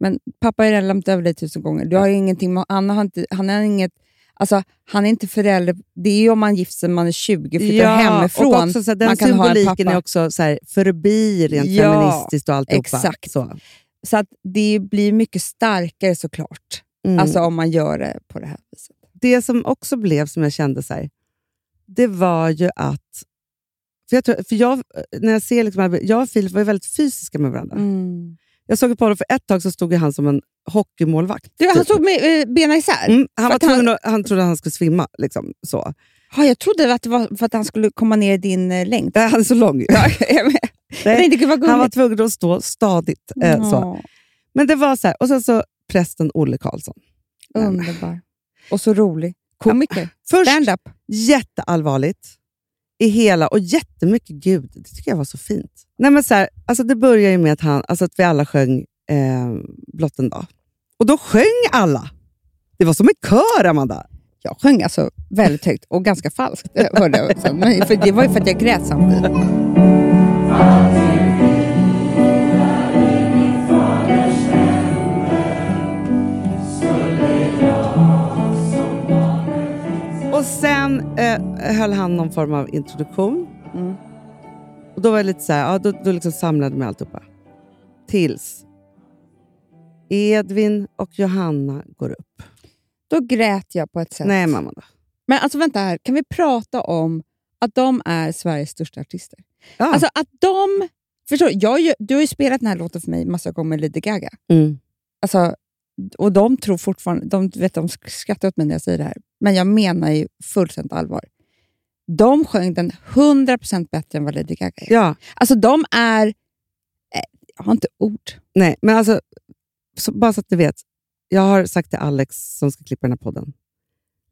Men pappa har redan lämnat över dig tusen gånger. Du har ingenting med, Anna har inte, han, har inget, alltså, han är inte förälder. Det är ju om man gifter sig när man är 20 flyttar hemifrån. och också, så här, den man kan symboliken pappa. är också så här, förbi rent Ja, feministiskt och alltihopa. exakt. Så. Så att det blir mycket starkare såklart. Mm. Alltså om man gör det på det här viset. det som också blev som jag kände så här, det var ju att... För jag, tror, för jag, när jag, ser liksom, jag och Filip var väldigt fysiska med varandra. Mm. Jag såg på honom för ett tag så stod han som en hockeymålvakt. Du, han typ. stod med eh, benen isär. Mm, han, var han- tvungen att, han trodde att han skulle svimma. Liksom, så. Ja, jag trodde att det var för att han skulle komma ner i din eh, längd. Nej, Han är så lång. Ja, tänkte, han var tvungen att stå stadigt. Eh, så. Ja, Men det var så här, och sen så prästen Olle Karlsson. Underbar. Och så rolig. Komiker. Först Stand-up. jätteallvarligt i hela, och jättemycket Gud. Det tycker jag var så fint. Nej, men så här, alltså det börjar ju med att, han, alltså att vi alla sjöng eh, Blott en dag. Och då sjöng alla. Det var som en kör, Amanda. Jag sjöng alltså väldigt högt och ganska falskt. Hörde jag för det var ju för att jag grät samtidigt. Och sen eh, höll han någon form av introduktion. Mm. Och Då var jag lite så här, ja, då, då liksom samlade mig alltihopa. Tills Edvin och Johanna går upp. Då grät jag på ett sätt. Nej, mamma. Då. Men alltså vänta här, kan vi prata om att de är Sveriges största artister? Ja. Alltså att de... Förstår? Jag, du har ju spelat den här låten för mig massa gånger med Lady Gaga. Mm. Alltså, och de tror fortfarande... De, vet, de skrattar åt mig när jag säger det här, men jag menar ju fullständigt allvar. De sjöng den 100% bättre än vad Lady Gaga är. ja. Alltså de är... Eh, jag har inte ord. Nej, men alltså, så, bara så att du vet. Jag har sagt till Alex som ska klippa den här podden,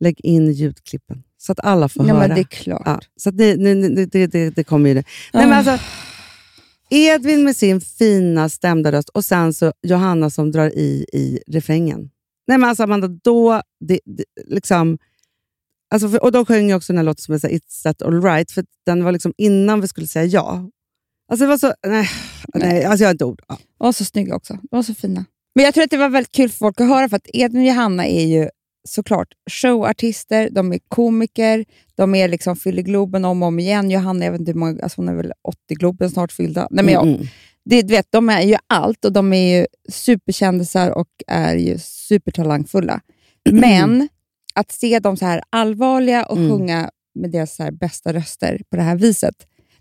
lägg in ljudklippen så att alla får Nej, höra. men det är klart. Ja, så att det, det, det, det, det, det kommer ju det. Nej, men Ah. alltså, Edvin med sin fina stämda röst och sen så Johanna som drar i i refrängen. Nej, men alltså Amanda, då... Det, det, liksom, alltså för, och då sjöng jag också den här låten som heter It's that alright, för den var liksom innan vi skulle säga ja. Alltså det var så... Nej, nej alltså jag har inte ord. Ja. De var så snygga också. De var så fina. Men jag tror att det var väldigt kul för folk att höra, för att Edvin och Johanna är ju såklart showartister, de är komiker, de är liksom fyller Globen om och om igen. Johanna, jag vet inte hur många, alltså hon är väl 80 Globen snart fyllda. Nej, men jag, Mm, det, du vet, de är ju allt och de är ju superkändisar och är ju supertalangfulla. Men att se dem så här allvarliga och Mm. sjunga med deras så bästa röster på det här viset,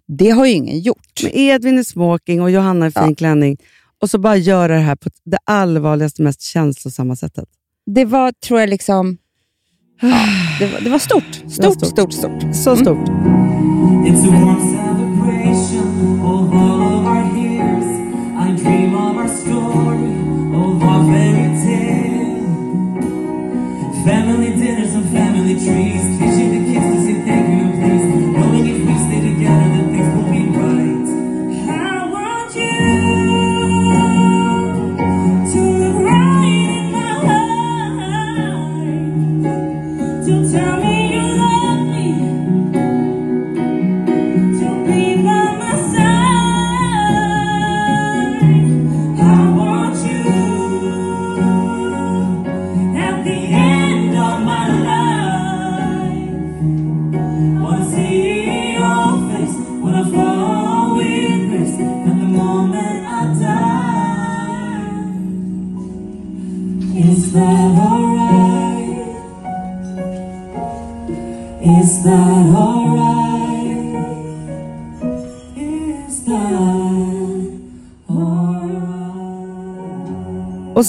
det har ju ingen gjort. Med Edvin i smoking och Johanna i fin Ja. klänning. Och så bara göra det här på det allvarligaste, mest känslosamma sättet. Det var, tror jag, liksom... Ja, det, var, det var stort. Stort, stort. stort, stort. Så stort. It's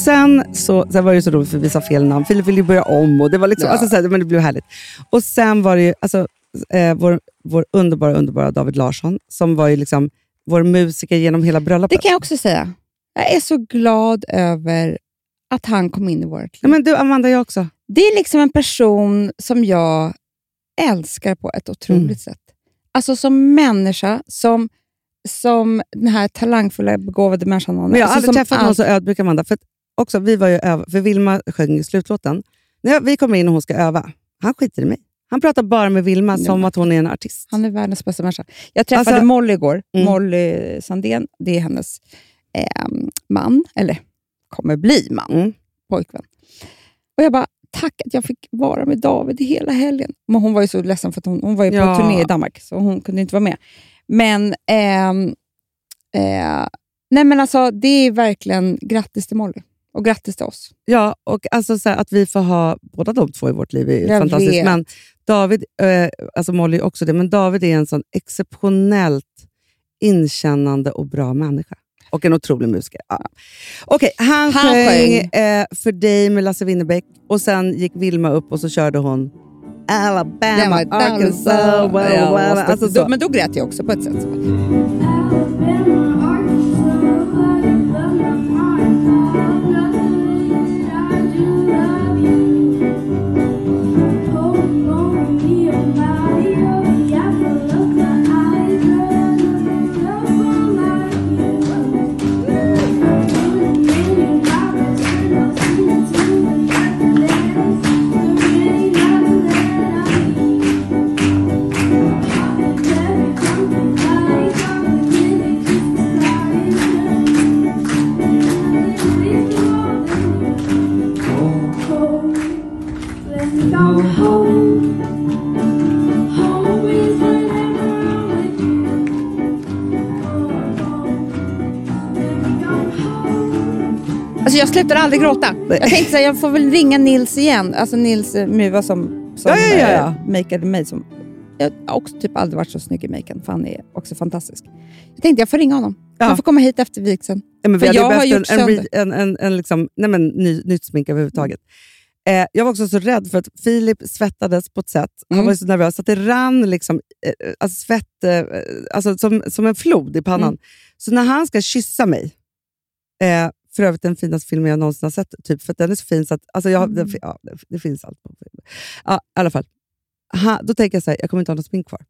sen, så, sen var det så roligt för vi sa fel namn. Filip ville ju börja om och det var liksom, Ja. alltså, så här, men det blev härligt. Och sen var det ju alltså, eh, vår, vår underbara, underbara David Larsson som var ju liksom vår musiker genom hela bröllopet. Det kan jag också säga. Jag är så glad över att han kom in i vårt liv. ja, men du, Amanda, jag också. Det är liksom en person som jag älskar på ett otroligt Mm. sätt. Alltså som människa, som, som den här talangfulla, begåvade människan är. Men jag har alltså, aldrig träffat någon allt- så ödmjuk Amanda. För, också, vi var ju över, för Vilma sjöng i slutlåten. När vi kommer in och hon ska öva, han skiter i mig. Han pratar bara med Vilma Ja. som att hon är en artist. Han är världens bästa människa. Jag träffade Alltså- Molly igår. Mm. Molly Sandén, det är hennes eh, man, eller kommer bli man, Mm. pojkvän. Och jag bara, tack att jag fick vara med David hela helgen. Men hon var ju så ledsen för att hon, hon var ju på Ja. turné i Danmark, så hon kunde inte vara med. Men, ehm, eh, nej men alltså, det är verkligen grattis till Molly. Och grattis till oss. Ja, och alltså så här, att vi får ha båda de två i vårt liv är Jag fantastiskt. vet. Men David, eh, alltså Molly också det, men David är en sån exceptionellt inkännande och bra människa. Och en otrolig musiker. Ja. Okej, han, Han sjöng. Eh, För dig med Lasse Winnerbäck och sen gick Vilma upp och så körde hon Alabama, Arkansas, well, Ja, well, fast alltså då, men då grät jag också på ett sätt. Slutar aldrig gråta. Jag tänkte att jag får väl ringa Nils igen. Alltså Nils eh, Muva som, som Ja, ja, ja, ja. eh, makeade mig. Som, jag har också typ aldrig varit så snygg i maken, för han är också fantastisk. Jag tänkte jag får ringa honom. Ja. Han får komma hit efter vigseln. Ja, men vi För jag har gjort en, en, sönder. en, en, en liksom, nej men, ny, nytt smink överhuvudtaget. Eh, jag var också så rädd för att Filip svettades på ett sätt. Han Mm. var så nervös att det rann liksom, eh, alltså svett eh, alltså som, som en flod i pannan. Mm. Så när han ska kyssa mig, eh, för övrigt den finaste filmen jag någonsin har sett, typ, för den är så fin så att alltså jag, den, ja, det, finns allt på film. Ja, i alla fall. Han, då tänker jag så här, jag kommer inte ha något smink kvar.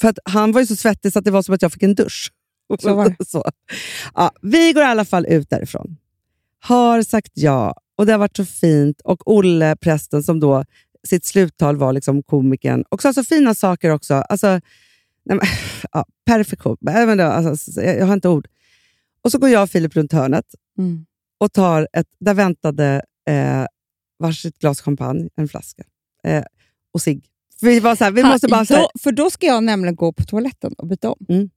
För att han var ju så svettig så att det var som att jag fick en dusch. Så var det. så. Ja, vi går i alla fall ut därifrån. Har sagt ja och det har varit så fint. Och Olle, prästen, som då sitt sluttal var liksom komikern. Och sa så fina saker också. Alltså, nej men, ja, perfektion. Jag, vet inte, alltså, jag, jag har inte ord. Och så går jag och Filip runt hörnet Mm. och tar ett... Där väntade eh, varsitt glas champagne, en flaska eh, och cigg. Vi var så här, vi Ha, måste bara... Så här, för då ska jag nämligen gå på toaletten och byta om. Mm.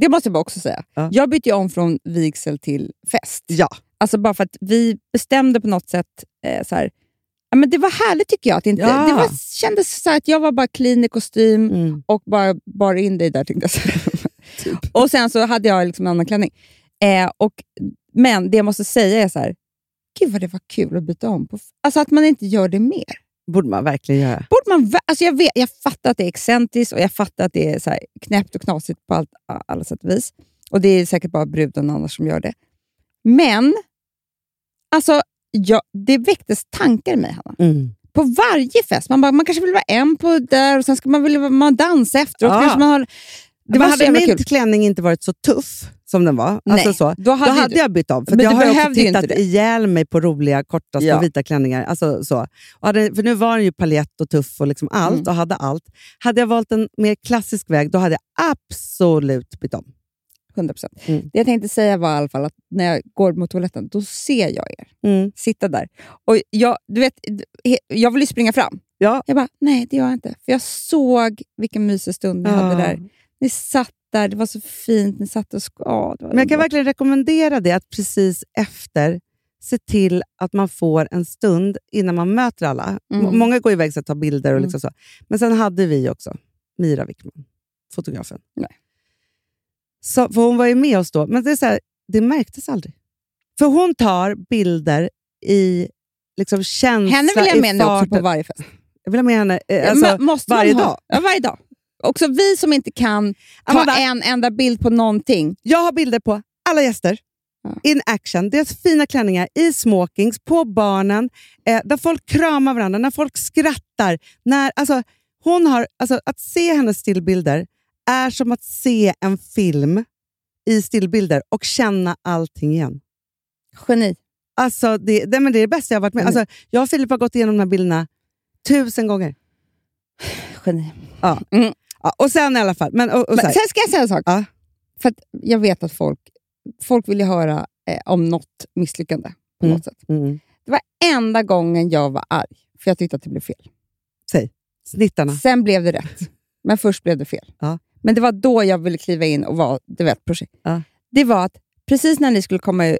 Det måste jag också säga. Ja. Jag bytte om från vigsel till fest. Ja. Alltså bara för att vi bestämde på något sätt, eh, så här, ja, men det var härligt tycker jag. Att inte, Ja. Det var, kändes så här att jag var bara clean i kostym Mm. och bara bar in dig där tänkte jag säga. Och sen så hade jag liksom en annan klänning. Eh, och, men det jag måste säga är så här, gud vad det var kul att byta om. På, alltså att man inte gör det mer. borde man verkligen göra. Borde man, alltså jag, vet, jag fattar att det är excentriskt och jag fattar att det är så här knäppt och knasigt på allt, alla sätt och vis. Och det är säkert bara bruden annars som gör det. Men alltså, jag, det väcktes tankar i mig, Hanna. Mm. På varje fest. Man, bara, man kanske vill vara en på där och sen ska man vilja man dansa efteråt. Ja. Kanske man har, det var hade min kul. klänning inte varit så tuff som den var, alltså Nej, så, då hade då hade jag bytt om. För Men jag har ju också tittat ihjäl mig på roliga, korta, Ja. vita klänningar. Alltså, så. Och hade, för nu var den ju paljett och tuff och liksom allt Mm. och hade allt. Hade jag valt en mer klassisk väg, då hade jag absolut bytt om. 100%. Mm. Det jag tänkte säga var i alla fall att när jag går mot toaletten, då ser jag er Mm. sitta där. Och jag, du vet, jag vill ju springa fram. Ja. Jag bara, nej det gör jag inte. För jag såg vilken mysig stund ni hade Ja. där. Ni satt där, det var så fint. Ni satt och sk- ja, det var Men jag kan verkligen rekommendera det, att precis efter se till att man får en stund innan man möter alla. Mm. Många går iväg och tar bilder och Mm. liksom så. Men sen hade vi också Mira Wickman, fotografen. Nej. Så, för hon var ju med oss då, men det, är så här, det märktes aldrig. För hon tar bilder i liksom känsla, Henne vill jag i med också på varje fest. Jag vill ha med henne eh, Ja, alltså, man varje ha? dag. Ja, varje dag. Också vi som inte kan ta Amanda. en enda bild på någonting. Jag har bilder på alla gäster. Ja. In action. Deras fina klänningar i smokings, på barnen, eh, där folk kramar varandra, när folk skrattar. När, alltså, hon har, alltså, att se hennes stillbilder är som att se en film i stillbilder och känna allting igen. Geni. Alltså, det, det, men det är det bästa jag varit med alltså, Jag och Filip har gått igenom de här bilderna tusen gånger. Geni. Ja. Mm. Ja, och sen i alla fall. Men, och, och Men sen ska jag säga en sak. Ja. För jag vet att folk, folk vill höra eh, om något misslyckande på Mm. något sätt. mm, Det var enda gången jag var arg, för jag tyckte att det blev fel. snittarna. Sen blev det rätt, men först blev det fel. Ja. Men det var då jag ville kliva in och vara du vet, projekt. Ja. Det var att precis när ni skulle komma ut,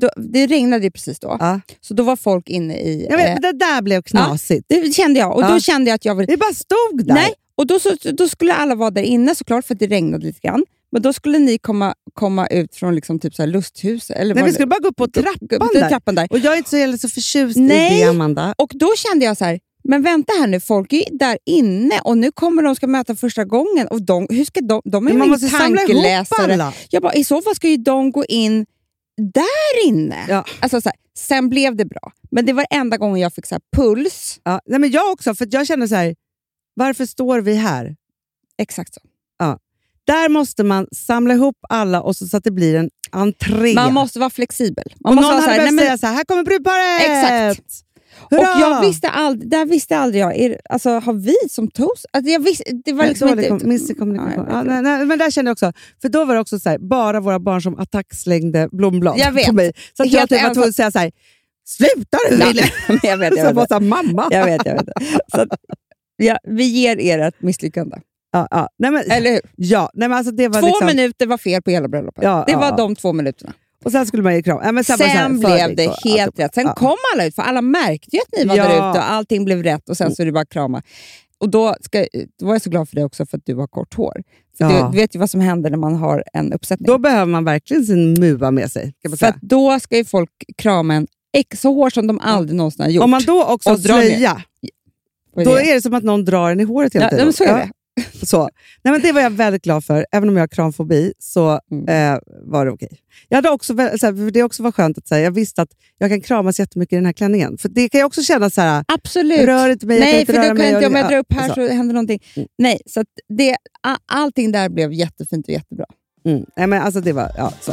då, det regnade ju precis då, Ja. så då var folk inne i... Jag vet, eh, men det där blev knasigt. det kände jag, och Ja. då kände jag att jag ville... Vi bara stod där. Nej, och då, så, då skulle alla vara där inne såklart, för det regnade lite grann. Men då skulle ni komma, komma ut från liksom typ så lusthuset. Eller Nej, vi skulle bara gå upp på upp trappan till där. trappan där. Och jag är inte så, heller så förtjust Nej. i det, Amanda. Och då kände jag så här, men vänta här nu, folk är ju där inne och nu kommer de ska möta första gången. Och de, hur ska de, de är ju ingen tankeläsare. Jag bara, I så fall ska ju de gå in där inne. Ja. Alltså så här, sen blev det bra, men det var enda gången jag fick så här puls. Ja, nej, men jag också, för jag känner så här, varför står vi här? Exakt så. Där måste man samla ihop alla och så, så att det blir en entré. Man måste vara flexibel. Man och måste någon så hade behövt men- säga så här, här kommer brudparet! Exakt. Hurra! Och jag visste aldrig, där visste aldrig jag, är, alltså, har vi som toast? Alltså, jag visste, det var liksom Dålig inte... kom- misskommunikation. Ja, Ja, nej, nej, men där kände jag också, för då var det också så här, bara våra barn som attackslängde blomblad Jag vet. på mig. Så att jag typ var tvungen att säga så här, sluta nu Ja, Wille! jag vet, jag vet. så här, mamma! Jag vet, jag vet. Så att, ja, vi ger er ett misslyckande. Ja, ja. Nej, men, Eller hur? ja, nej, men alltså det var Två liksom, minuter var fel på hela bröllopet. Ja, det ja, var ja. de två minuterna. Och sen skulle man ge kram. Ja, men sen Sen, här, blev det helt alltihopa. rätt. Sen kom alla ut, för alla märkte ju att ni var där ute och allting blev rätt och sen så är det bara att krama. Och då, ska, då var jag så glad för det också, för att du har kort hår. Du, du vet ju vad som händer när man har en uppsättning. Då behöver man verkligen sin muva med sig. För då ska ju folk krama en så hårt som de aldrig någonsin har gjort. Om man då också har slöja, då är det som att någon drar en i håret hela Ja, tiden. men så är Ja. det. Så. Nej, men det var jag väldigt glad för. Även om jag har kramfobi så Mm. eh, var det okej. Jag hade också, vä- så här, för det också var skönt att säga, jag visste att jag kan kramas jättemycket i den här klänningen. För det kan jag också känna så här, Absolut. rör inte mig, jag Nej, inte för röra kan mig. inte, om jag ja, drar upp här så. så händer någonting. Mm. Nej, så att det, allting där blev jättefint och jättebra. Mm. Nej, men alltså det var, ja, så.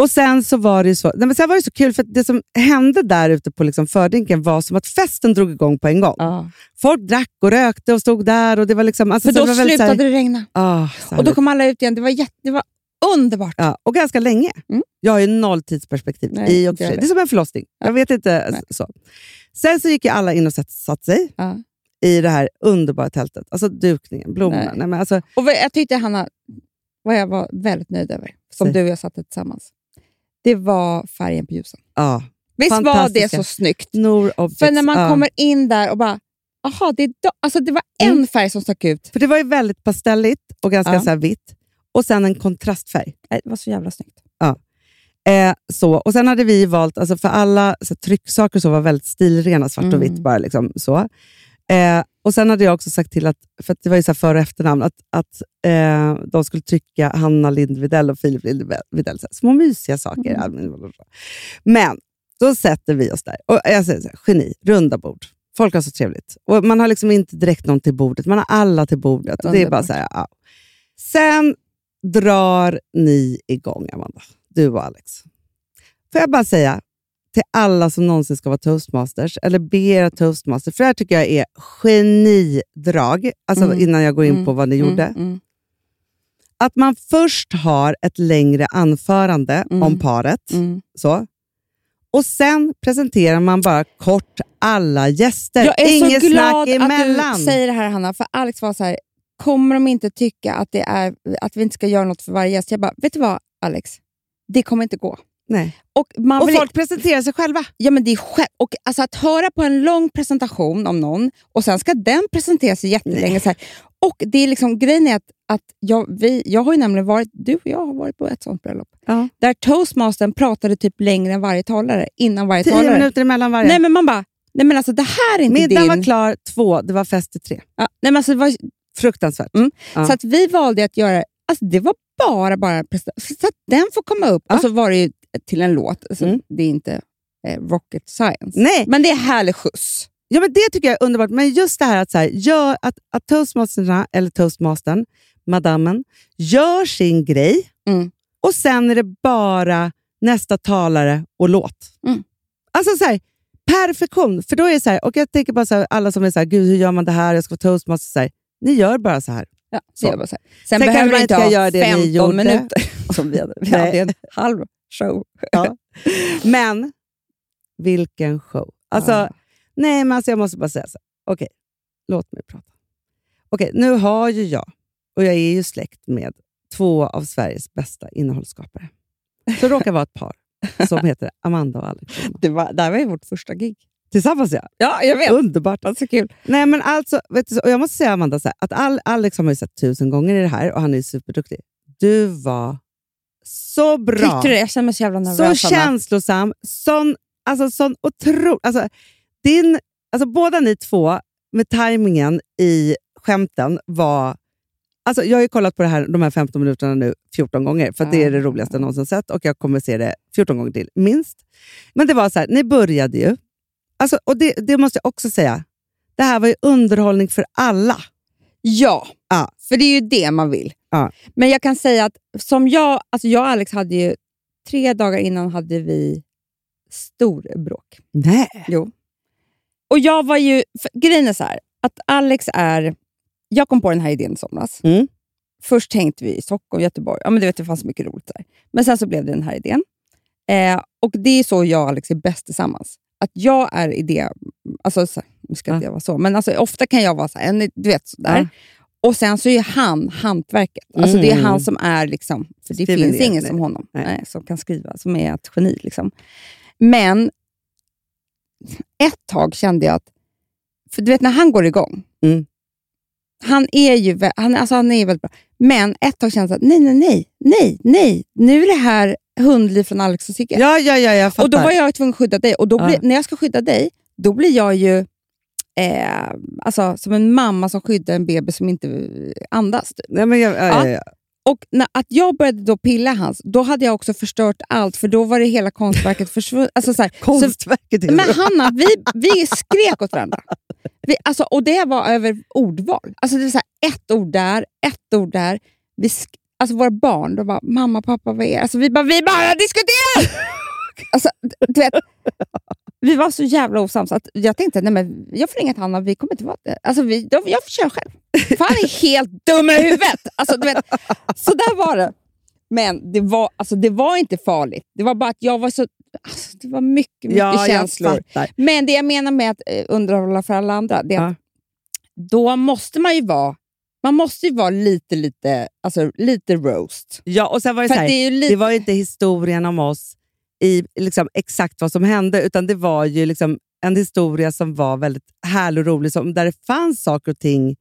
Och sen så var det så, nej men sen var det så kul, för att det som hände där ute på liksom fördrinken var som att festen drog igång på en gång. Folk drack och rökte och stod där. Och det var liksom, alltså, För då det var så här- slutade det regna. Ah, Och då kom alla ut igen. Det var, jätte, det var underbart. Ja, och ganska länge. Mm. Jag har ju noll tidsperspektiv. Nej, i och för jag Det är som en förlossning. Jag vet inte. Nej. så. Sen så gick ju alla in och satt, satt sig Ja. i det här underbara tältet. Alltså dukningen, blommorna. Nej. Nej. men alltså, Och jag tyckte Hanna, vad jag var väldigt nöjd över, som Säg. du och jag satte tillsammans, det var färgen på ljusen. ja. Visst var det så snyggt? Nor Objects. För när man ja. kommer in där och bara, aha, det, är do-" alltså det var en Mm. färg som stack ut. För det var ju väldigt pastelligt och ganska Ja. så vitt. Och sen en kontrastfärg. Det var så jävla snyggt. Eh, så. Och Sen hade vi valt, alltså för alla så här, trycksaker så var väldigt stilrena, svart och Mm. vitt. bara liksom, så. Eh, och Sen hade jag också sagt till, att, för att det var ju så för och efternamn, att, att eh, de skulle trycka Hanna Lind Widell och Filip Lind Widell. Så här, små mysiga saker. Mm. Men då sätter vi oss där. Och jag säger så här, geni, runda bord. Folk har så trevligt. Och Man har liksom inte direkt någon till bordet, man har alla till bordet. Och det är bara så här, ja. Sen drar ni igång, Amanda. Du och Alex. Får jag bara säga till alla som någonsin ska vara toastmasters, eller be era toastmasters, för det här tycker jag är genidrag, alltså Mm. innan jag går in Mm. på vad ni Mm, gjorde. mm. Att man först har ett längre anförande Mm. om paret, Mm. så. och sen presenterar man bara kort alla gäster. Jag är Inget så glad att du säger det här Hanna, för Alex var så här, kommer de inte tycka att, det är, att vi inte ska göra något för varje gäst? Jag bara, vet du vad Alex? Det kommer inte gå. Nej. Och, man Och vill- folk presenterar sig själva. Ja, men det är själv, och alltså att höra på en lång presentation om någon och sen ska den presentera sig jättelänge. Så här. Och det är liksom, grejen är att, att jag, vi, jag har ju nämligen varit, du och jag har varit på ett sånt bröllop. Ja. Där toastmastern pratade typ längre än varje talare, innan varje Tio talare. minuter emellan varje. Nej men man bara, nej men alltså det här är inte Middagen din... var klar två, det var fest till tre. Ja, nej men alltså, det var, Fruktansvärt. Mm. Ja. Så att vi valde att göra, alltså det var bara, bara. Så att den får komma upp. Ja. Och så var det ju till en låt. Alltså, Mm. Det är inte eh, rocket science. Nej, Men det är härlig skjuts. Ja, men det tycker jag är underbart. Men just det här att, så här, gör, att, att toastmasterna, eller toastmastern, madammen, gör sin grej Mm. och sen är det bara nästa talare och låt. Mm. Alltså så här, perfektion. För då är så här, och jag tänker bara så här, alla som är så här, gud hur gör man det här, jag ska vara toastmaster. Så här, ni gör bara så här. Ja, Så. är bara så här. Sen, Sen behöver man inte ha ska göra det ni 15 gjorde. minuter. Som vi hade. Vi hade en halv show. Ja. Men vilken show. Alltså, Ja. Nej, men alltså jag måste bara säga så. Okej, låt mig prata. Okej, nu har ju jag, och jag är ju släkt med två av Sveriges bästa innehållsskapare. Så råkar vara ett par som heter Amanda och Alex. Det, var, det här var ju vårt första gig. Tillsammans ja. Ja, jag vet. Underbart. Det var så kul. Nej, men alltså, vet du, och jag måste säga Amanda, så här, att Alex har man ju sett tusen gånger i det här och han är superduktig. Du var så bra. Tyckte du det? Jag känner mig så jävla Så nervös. Anna. känslosam, sån, alltså, sån otro, alltså, din, alltså Båda ni två, med tajmingen i skämten, var... Alltså, jag har ju kollat på det här, de här 15 minuterna nu 14 gånger, för att det är det roligaste jag någonsin sett och jag kommer se det 14 gånger till, minst. Men det var så här, ni började ju, alltså, och det, det måste jag också säga, det här var ju underhållning för alla. Ja, Ja. för det är ju det man vill. Ja. Men jag kan säga att som jag, alltså jag och Alex hade ju, tre dagar innan hade vi stor bråk. Nej. Jo. Och jag var ju, för, grejen är så här, att Alex är, jag kom på den här idén i somras. Mm. Först tänkte vi i Stockholm, Göteborg, ja men du vet det fanns mycket roligt där. Men sen så blev det den här idén. Eh, och det är så jag och Alex är bäst tillsammans. Att jag är idé, alltså så, nu ska inte jag vara så, men alltså, ofta kan jag vara så här, en- du vet sådär. Ja. Och sen så är han hantverket. Alltså det är Mm. han som är, liksom, för det Skriver finns ner, ingen nej. som honom Nej. nej, som kan skriva, som är ett geni. Liksom. Men ett tag kände jag att, för du vet när han går igång, Mm. han är ju han, alltså han är väldigt bra, men ett tag kände jag att nej, nej, nej, nej, nej, nu är det här Hundliv från Alex och Sigge. Ja, ja, ja, jag fattar. och då var jag tvungen att skydda dig. Och då Ja. blir, när jag ska skydda dig, då blir jag ju eh, alltså, som en mamma som skyddar en bebis som inte andas. Typ. Nej, men jag, ja, ja. Och när, att jag började då pilla hans, då hade jag också förstört allt, för då var det hela konstverket försvunnet. Alltså, så här, så, Konstverket är men Hanna, vi, vi skrek åt varandra. Vi, alltså, och det var över ordval. Alltså, det är så här, ett ord där, ett ord där. Vi alltså, våra barn, de bara, mamma, pappa, vad är det? Alltså, vi, bara, vi bara diskuterar! alltså, du vet, vi var så jävla osams att jag tänkte, nej men jag får till Hanna, vi kommer inte vara det. Alltså, vi, då, jag får köra själv. För han är helt dum i huvudet. Alltså, du vet, så där var det. Men det var, alltså, det var inte farligt. Det var bara att jag var så... Alltså, det var mycket, mycket ja, jag känslor. Men det jag menar med att eh, underhålla för alla andra, det är att då måste man ju vara man måste ju vara lite, lite, alltså, lite roast. Ja, och sen var det, så här, det lite- det var ju inte historien om oss i liksom, exakt vad som hände, utan det var ju liksom en historia som var väldigt härlig och rolig, som, där det fanns saker och ting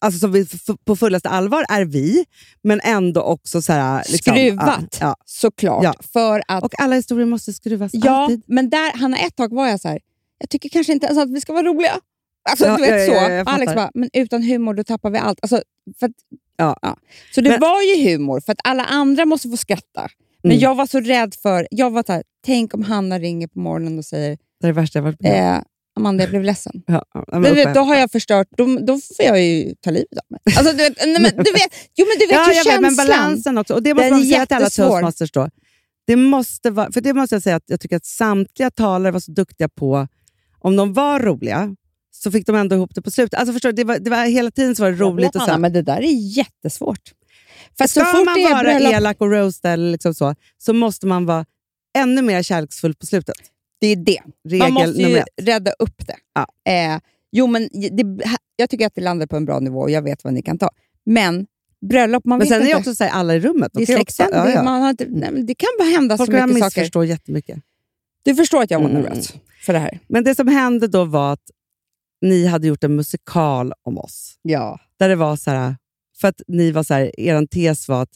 alltså, som vi på fullaste allvar är vi, men ändå också så här, liksom, Skruvat, Ja, såklart. Ja. För att, och alla historier måste skruvas ja, alltid. men där, Hanna, ett tag var jag så här, jag tycker kanske inte ens att vi ska vara roliga. Alltså, Ja, du vet ja, ja, så. ja, Alex bara, men utan humor då tappar vi allt. Alltså, för att, Ja. Så det Men- var ju humor, för att alla andra måste få skratta. Men Mm. jag var så rädd för, jag var så här, tänk om Hanna ringer på morgonen och säger, Det är det värsta jag varit med eh, Amanda jag blev ledsen. ja, ja, men du vet, då har jag förstört, då, då får jag ju ta livet av mig. Alltså, du vet, nej, men, du vet, jo men du vet ja, ju känslan. vet, men balansen också. Och det måste man säga till alla toastmasters då. Det måste vara, för det måste jag säga att jag tycker att samtliga talare var så duktiga på, om de var roliga, så fick de ändå ihop det på slutet. Alltså förstår du, det var, det var, hela tiden så var det roligt. vet, Och så, men det där är jättesvårt. För att så ska fort man det är vara bröllop, elak och roasta eller liksom så, så måste man vara ännu mer kärleksfull på slutet. det är det. Regel Man måste ju rädda upp det. Ja. Eh, jo, men det, jag tycker att det landar på en bra nivå och jag vet vad ni kan ta. Men bröllop, man Men vet sen är det också så här, alla i rummet. de ju också- ja, ja. man har inte, nej, det kan bara hända Folk så mycket saker. missförstå jättemycket. Du förstår att jag var Mm. nervös för det här. Men det som hände då var att ni hade gjort en musikal om oss. Ja. Där det var så här, för att ni var så här, er tes var att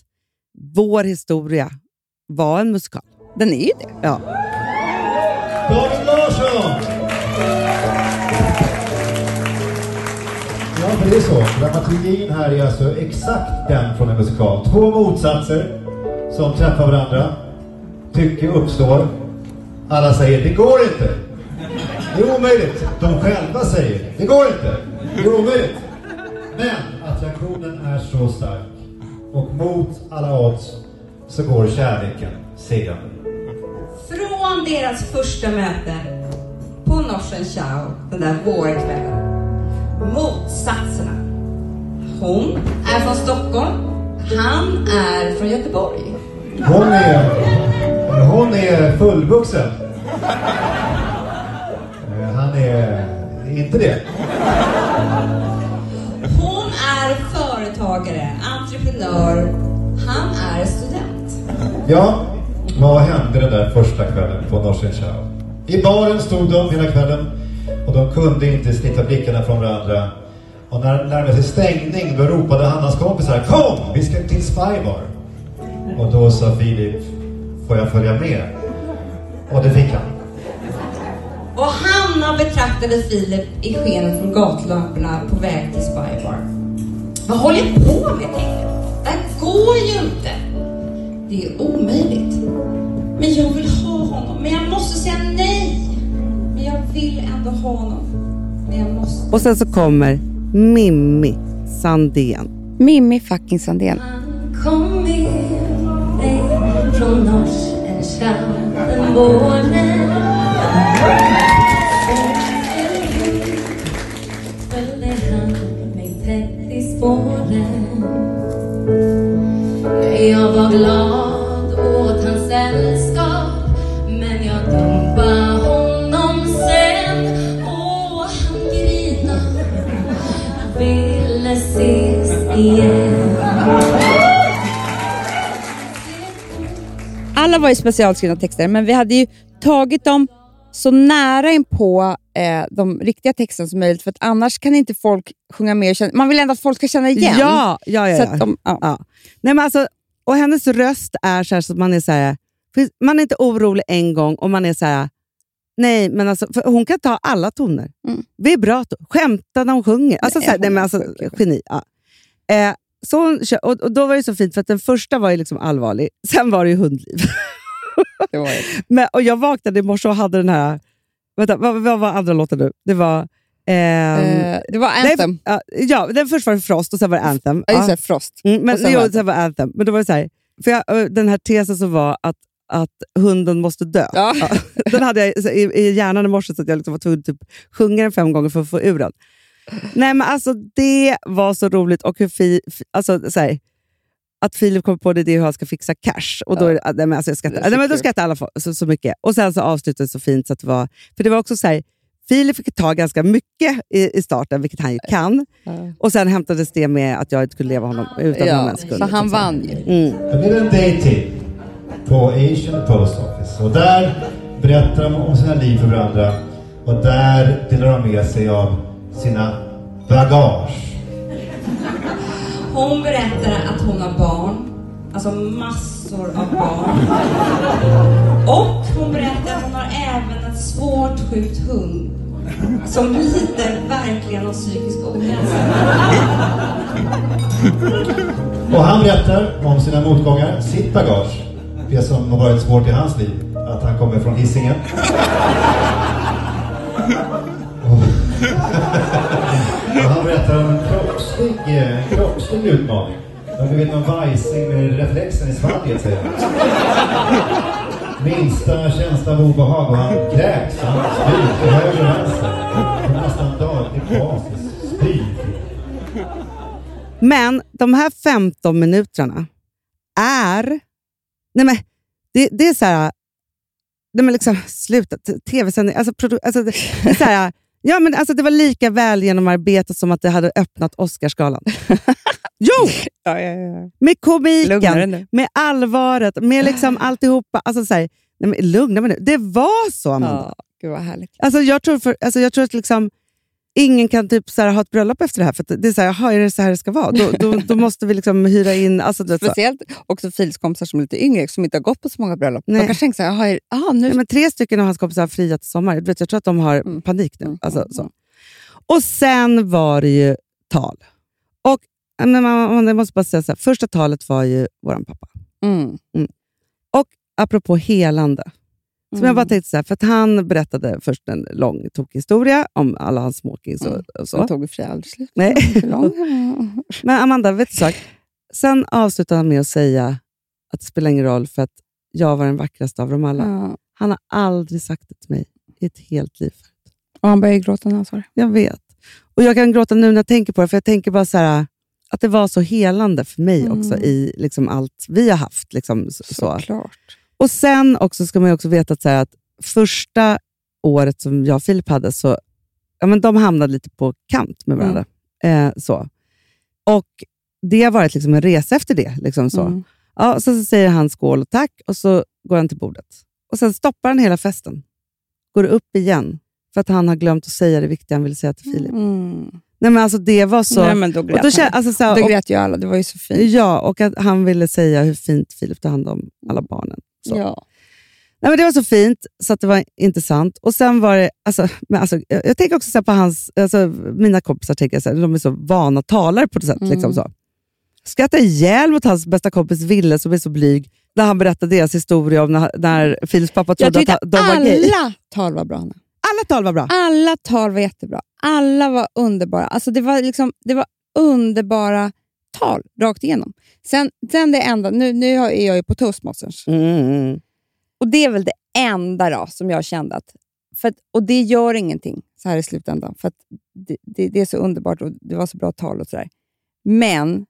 vår historia var en musikal. Den är ju det. Ja. David Larsson! Ja, för det är så. Dramaturgin här är alltså exakt den från en musikal. Två motsatser som träffar varandra. Tycke uppstår. Alla säger det går inte. Det är omöjligt. De själva säger det går inte. Det är omöjligt. Men attraktionen är så stark. Och mot alla odds så går kärleken segrande. Från deras första möte på Norsen Chow den där vårkvällen. Motsatserna. Hon är från Stockholm. Han är från Göteborg. Hon är, hon är fullvuxen. Eh, Han är inte det. Är företagare, entreprenör. Han är student. Ja, vad hände den där första kvällen på Norsen Chow? I baren stod de hela kvällen och de kunde inte slita blickarna från varandra. Och när det närmade sig stängning då ropade Hannas kompisar Kom! Vi ska till Spybar. Och då sa Filip Får jag följa med? Och det fick han. Och Hanna betraktade Filip i skenet från gatlamporna på väg till Spybar. Vad håller jag på med, tänkte. Det här går ju inte. Det är omöjligt. Men jag vill ha honom. Men jag måste säga nej. Men jag vill ändå ha honom. Men jag måste. Och sen så kommer Mimmi Sandén. Mimmi fucking Sandén. Kom med mig från Norsen ju specialskrivna texter, men vi hade ju tagit dem så nära in på eh, de riktiga texterna som möjligt, för att annars kan inte folk sjunga med. Känna, man vill ändå att folk ska känna igen. Ja, ja, ja. Ja. de, ja. Ja. Nej, men alltså, och hennes röst är så här så att man är så här, man är inte orolig en gång och man är så här, nej, men alltså, hon kan ta alla toner. Vibrato, skämta när hon sjunger. Alltså, Nej, så här, nej, men alltså, geni. Ja. Eh, så hon, och, och Då var det så fint, för att den första var ju liksom allvarlig, sen var det ju hundliv. Det var men, och jag vaknade i morse och hade den här... Vänta, vad, vad var andra låten nu? Det var... ehm, Eh, det var nej, Anthem. ja, ja, den först var det Frost och sen var det Anthem. Ja, just det, Frost. Mm, men Och sen jo, var det sen var Anthem. Men då var det så här, för jag, ö, den här tesen som var att, att hunden måste dö. Ja. Ja, den hade jag i, i hjärnan i morse så att jag liksom var tvungen att typ sjunga den fem gånger för att få ur den. Nej, men alltså, det var så roligt. Och hur fi, fi, alltså, så här, att Filip kom på det, det är hur han ska fixa cash. Och då, är det- nej, men alltså, jag så nej, men då kul. skrattar alla så, så mycket. Och sen så avslutade det så fint. Så att det var, för det var också så här, Filip fick ta ganska mycket i, i starten, vilket han ju kan. Och sen hämtades det med att jag inte kunde leva honom utan Ja, honom sekund. så han vann ju. Mm. Det blir en date till på Asian Post Office. Och där berättar de om sina liv för varandra. Och där delar de med sig av sina bagage. Hon berättar att hon har barn. Alltså massor av barn. Och hon berättar att hon har även en svårt sjukt hund. Som lider verkligen av psykisk ohälsa. Och han berättar om sina motgångar, sitt bagage. Det som har varit svårt i hans liv. Att han kommer från Hisingen. Också en utmaning. Varför vet man vajsing med reflexen i svalget säger han. Minsta känsla av obehag och han kräks. Han spyr till höger och vänster. På nästan daglig basis. Spyr. Men de här 15 minuterna är... Nej men, det, det är så här... Nej men liksom, sluta. Tv-sändning. Alltså, produ- alltså, det, det, är så här, ja, men alltså, det var lika väl genomarbetat som att det hade öppnat Oscarsgalan. jo! Ja, ja, ja. Med komiken, med allvaret, med liksom alltihopa. Alltså, så här, nej men, lugna mig nu. Det var så, Amanda. Ja, gud vad härligt. Alltså, jag, tror för, alltså, jag tror att liksom, ingen kan typ så här, ha ett bröllop efter det här. För att det är så här, jaha, är det så här det ska vara? Då, då, då måste vi liksom hyra in... Alltså, så. Speciellt också Filips kompisar som är lite yngre, som inte har gått på så många bröllop. Nej. De kanske tänker så här, jaha, är- ah, nu... Nej, men tre stycken av hans kompisar har friat till sommar. Du vet, jag tror att de har Mm. panik nu. Alltså, så. Och sen var det ju tal. Och men man, man, jag måste bara säga så här, första talet var ju vår pappa. Mm. Och apropå helande. Som Mm. jag bara tänkte så här, för att han berättade först en lång tokig historia om alla hans smokings och, Mm. och så. tog vi fri aldrig slut. Nej. Men Amanda, vet du sak? Sen avslutade han med att säga att det spelar ingen roll för att jag var den vackraste av dem alla. Ja. Han har aldrig sagt det till mig i ett helt liv. Och han började gråta när han sa det. Jag vet. Och jag kan gråta nu när jag tänker på det, för jag tänker bara så här, att det var så helande för mig Mm. också i liksom allt vi har haft. Liksom, så. Såklart. Och sen också ska man ju också veta att, så att första året som jag och Filip hade, så ja, men de hamnade lite på kant med varandra. Eh, så. Och det har varit liksom en resa efter det. Liksom så. Mm. Ja, så, så säger han skål och tack och så går han till bordet. Och Sen stoppar han hela festen. Går upp igen för att han har glömt att säga det viktiga han ville säga till Filip. Mm. Nej, men alltså det var så... Nej, men då grät och då kän- han. alltså, så här, och- grät ju alla, det var ju så fint. Ja, och att han ville säga hur fint Filip tar hand om alla barnen. Så. Ja. Nej, men det var så fint så att det var intressant. Och sen var det, alltså, men alltså, jag, jag tänker också så på hans, alltså, mina kompisar, tänker så här, de är så vana talare på något sätt. Mm. Liksom så. Skrattade ihjäl mot hans bästa kompis Ville som är så blyg, när han berättade deras historia om när, när Filips pappa trodde att de var gay. alla tal var bra. Alla tal var bra. Alla tal var jättebra. Alla var underbara. Alltså det, var liksom, det var underbara tal rakt igenom. Sen, sen det enda, nu, nu är jag ju på toastmasters. Mm. Och det är väl det enda då, som jag kände att, för att, och det gör ingenting så här i slutändan. För det, det, det är så underbart och det var så bra tal och sådär. Men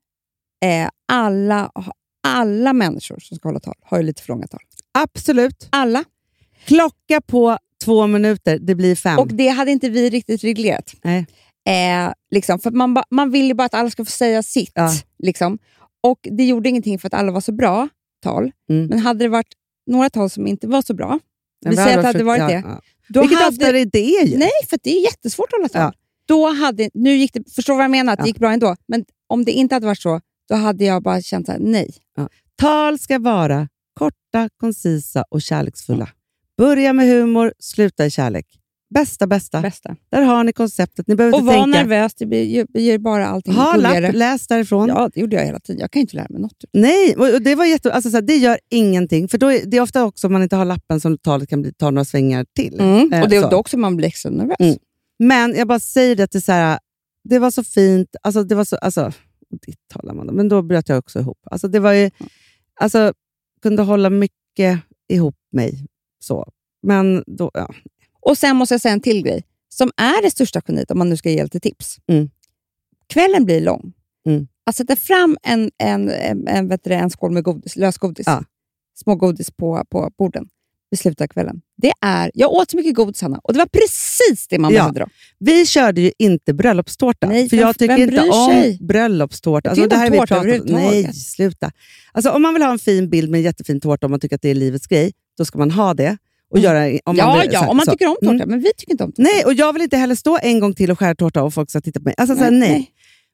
eh, alla, alla människor som ska hålla tal har ju lite för långa tal. Absolut. Alla. Klocka på två minuter, det blir fem. Och det hade inte vi riktigt reglerat. Nej. Eh, liksom, för man, ba, man vill ju bara att alla ska få säga sitt. Ja. Liksom. Och Det gjorde ingenting för att alla var så bra tal. Mm. Men hade det varit några tal som inte var så bra, vi säger att det hade varit ja, det. ja. Då Vilket hade, ofta är det ju. Nej, för det är jättesvårt att hålla tal. Ja. Då hade, nu gick det, förstår vad jag menar? Att det gick bra ändå. Men om det inte hade varit så, då hade jag bara känt här, nej. Tal ska vara Korta, koncisa och kärleksfulla. Börja med humor, sluta i kärlek. Bästa, bästa. Bästa. Där har ni konceptet. Ni behöver Och inte var tänka. nervös, det gör bara allting Ha lapp, läs därifrån. Ja, det gjorde jag hela tiden. Jag kan inte lära mig något. Nej, och det, var jätte, alltså, så här, det gör ingenting. För då är, Det är ofta också om man inte har lappen som talet kan bli, ta några svängar till. Mm. Eh, Och det är så. då också man blir extra nervös. Mm. Men jag bara säger det att det, är så här, det var så fint. Alltså, det var så, alltså, ditt talar man men då bröt jag också ihop. Alltså, det var ju, alltså, kunde hålla mycket ihop mig. så. Men då, ja. Och sen måste jag säga en till grej, som är det största geniet, om man nu ska ge lite tips. Mm. Kvällen blir lång. Mm. Att sätta fram en, en, en, en, vet du, en skål med godis, lösgodis, Ja. små godis på, på borden vid slutet av kvällen. Det är, jag åt så mycket godis, Hanna, och det var precis det man Ja. behövde. Då. Vi körde ju inte bröllopstårta. Nej, för vem- jag tycker vem inte om sig? bröllopstårta. Inte det här vi pratat om. Nej, sluta. Alltså, om man vill ha en fin bild med en jättefin tårta, om man tycker att det är livets grej, då ska man ha det. Och göra, om man Mm. ja, så ja, här- om man så. tycker om tårta, Mm. men vi tycker inte om tårta. Nej, och jag vill inte heller stå en gång till och skära tårta och folk ska titta på mig. Alltså, så här, Nej, nej. nej.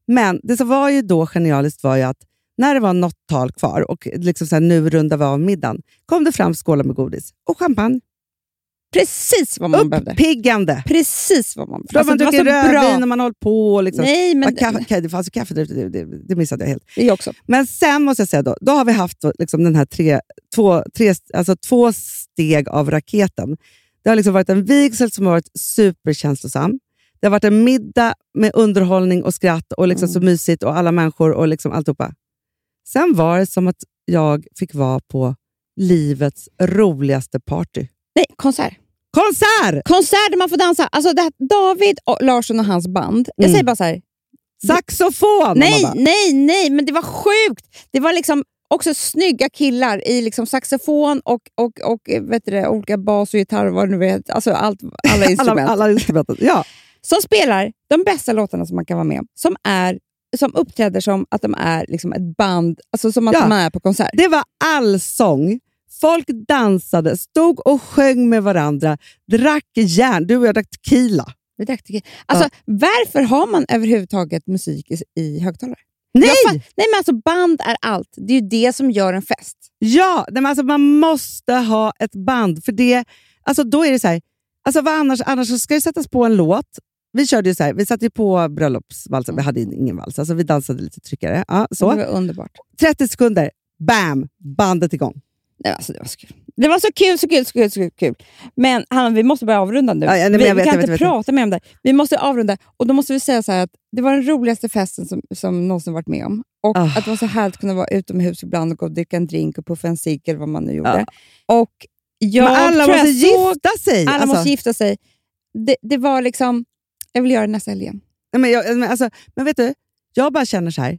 Men det som var ju då genialiskt var ju att när det var något tal kvar och liksom så här, nu rundar vi av middagen, kom det fram skålar med godis och champagne. Precis vad man behövde. Uppiggande! Precis vad man man Alltså, druckit rödvin och man har hållit på. Liksom. Nej, men- kaffe, det fanns ju kaffe det, det, det missade jag helt. Det också. Men sen måste jag säga, då, då har vi haft liksom den här tre, två, tre, alltså två steg av raketen. Det har liksom varit en vigsel som har varit superkänslosam. Det har varit en middag med underhållning och skratt och liksom så mysigt och alla människor och liksom alltihopa. Sen var det som att jag fick vara på livets roligaste party. Nej, konsert. Konsert! Konsert där man får dansa. Alltså det här, David och Larsson och hans band. Jag Mm. säger bara så här. Saxofon! Nej, nej, nej, men det var sjukt. Det var liksom också snygga killar i liksom saxofon och, och, och vet du det, olika bas och gitarr och vad nu vet. Alltså allt, alla instrument. alla, alla instrument. Ja. Som spelar de bästa låtarna som man kan vara med om. Som, är, som uppträder som att de är liksom ett band, alltså som att Ja. man är på konsert. Det var allsång. Folk dansade, stod och sjöng med varandra, drack järn. Du och jag drack tequila. Vi drack tequila. Alltså, Varför har man överhuvudtaget musik i, i högtalare? Nej! Fatt- nej men alltså band är allt. Det är ju det som gör en fest. Ja, nej, men alltså man måste ha ett band. För det, alltså då är det så här, alltså vad annars, annars ska det sättas på en låt. Vi körde ju så här, vi satte ju på bröllopsvalsen, vi hade ingen vals, alltså vi dansade lite tryckare. Ja, så. Det var underbart. 30 sekunder, bam, bandet igång. Nej, alltså, det var så kul. Det var så kul, så kul, så kul, så kul. Men Hanna, vi måste börja avrunda nu. Ja, ja, vi jag vet, vi kan jag vet, inte jag vet. prata mer om det. Vi måste avrunda. Och Då måste vi säga så att det var den roligaste festen som, som någonsin varit med om. Och Ah. att det var så härligt att kunna vara utomhus ibland och gå och dricka en drink och puffa en cigg eller vad man nu gjorde. Och jag men alla jag måste såg- gifta sig! Alla alltså. måste gifta sig. Det, det var liksom... Jag vill göra det nästa helg igen. Men, jag, men, alltså, men vet du, jag bara känner så här.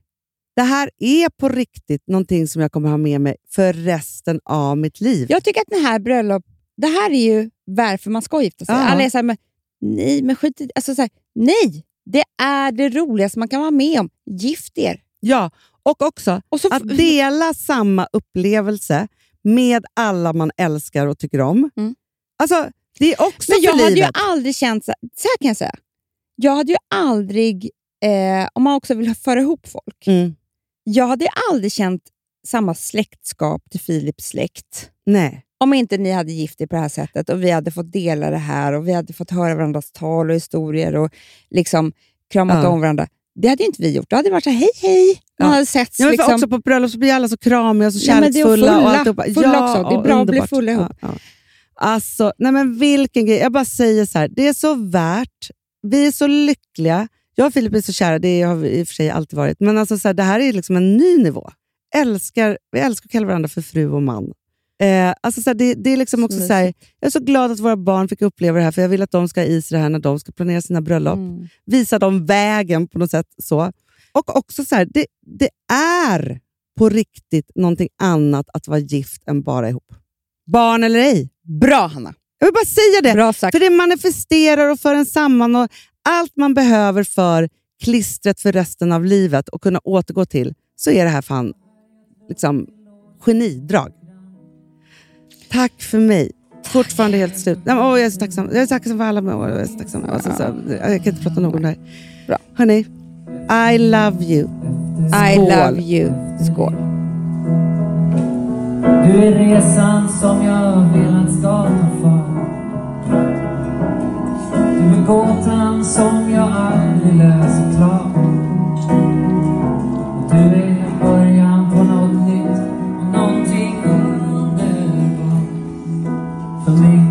Det här är på riktigt någonting som jag kommer ha med mig för resten av mitt liv. Jag tycker att den här bröllop... Det här är ju varför man ska gifta sig. Ja. Alla är så här, men, nej, men skit i det. alltså, så här, Nej! Det är det roligaste man kan vara med om. Gift er! Ja, och också Och så, att dela samma upplevelse med alla man älskar och tycker om. Mm. Alltså, det är också men jag för hade ju aldrig känt... Så, så här kan jag säga. Jag hade ju aldrig... Eh, om man också vill föra ihop folk. Mm. Jag hade aldrig känt samma släktskap till Philips släkt. Nej. Om inte ni hade gift er på det här sättet och vi hade fått dela det här och vi hade fått höra varandras tal och historier och liksom kramat Ja. om varandra. Det hade inte vi gjort. Då hade det varit så hej hej. Man Ja. hade setts. Ja, men liksom. också på bröllop så blir alla så kramiga och så Ja, men det är kärleksfulla. fulla. och. Fulla också. Det är bra att bli fulla ihop. Ja, ja. Alltså, nej men vilken grej. Jag bara säger så här, det är så värt. Vi är så lyckliga. Jag och Filip är så kära, det har vi i och för sig alltid varit. Men alltså så här, det här är liksom en ny nivå. Älskar, vi älskar att kalla varandra för fru och man. Eh, alltså så här, det, det är liksom också så här, jag är så glad att våra barn fick uppleva det här, för jag vill att de ska ha i sig det här när de ska planera sina bröllop. Mm. Visa dem vägen på något sätt. så. Och också så här, det, det är på riktigt någonting annat att vara gift än bara ihop. Barn eller ej. Bra Hanna! Jag vill bara säga det. Bra sagt. För det manifesterar och för en samman. Och allt man behöver för klistret för resten av livet och kunna återgå till, så är det här fan liksom, genidrag. Tack för mig. Fortfarande helt slut. Nej, men, åh, jag är så tacksam. Jag är så tacksam för alla. Men, åh, jag är så tacksam. Alltså, så, jag kan inte prata nog om det här. Bra. Hörni, I love you. I Skål. love you. Skål. Du är resan som jag velat ska ta fart. Du är gåtan som jag aldrig läser klart. Du är början på något nytt och någonting underbart. För mig,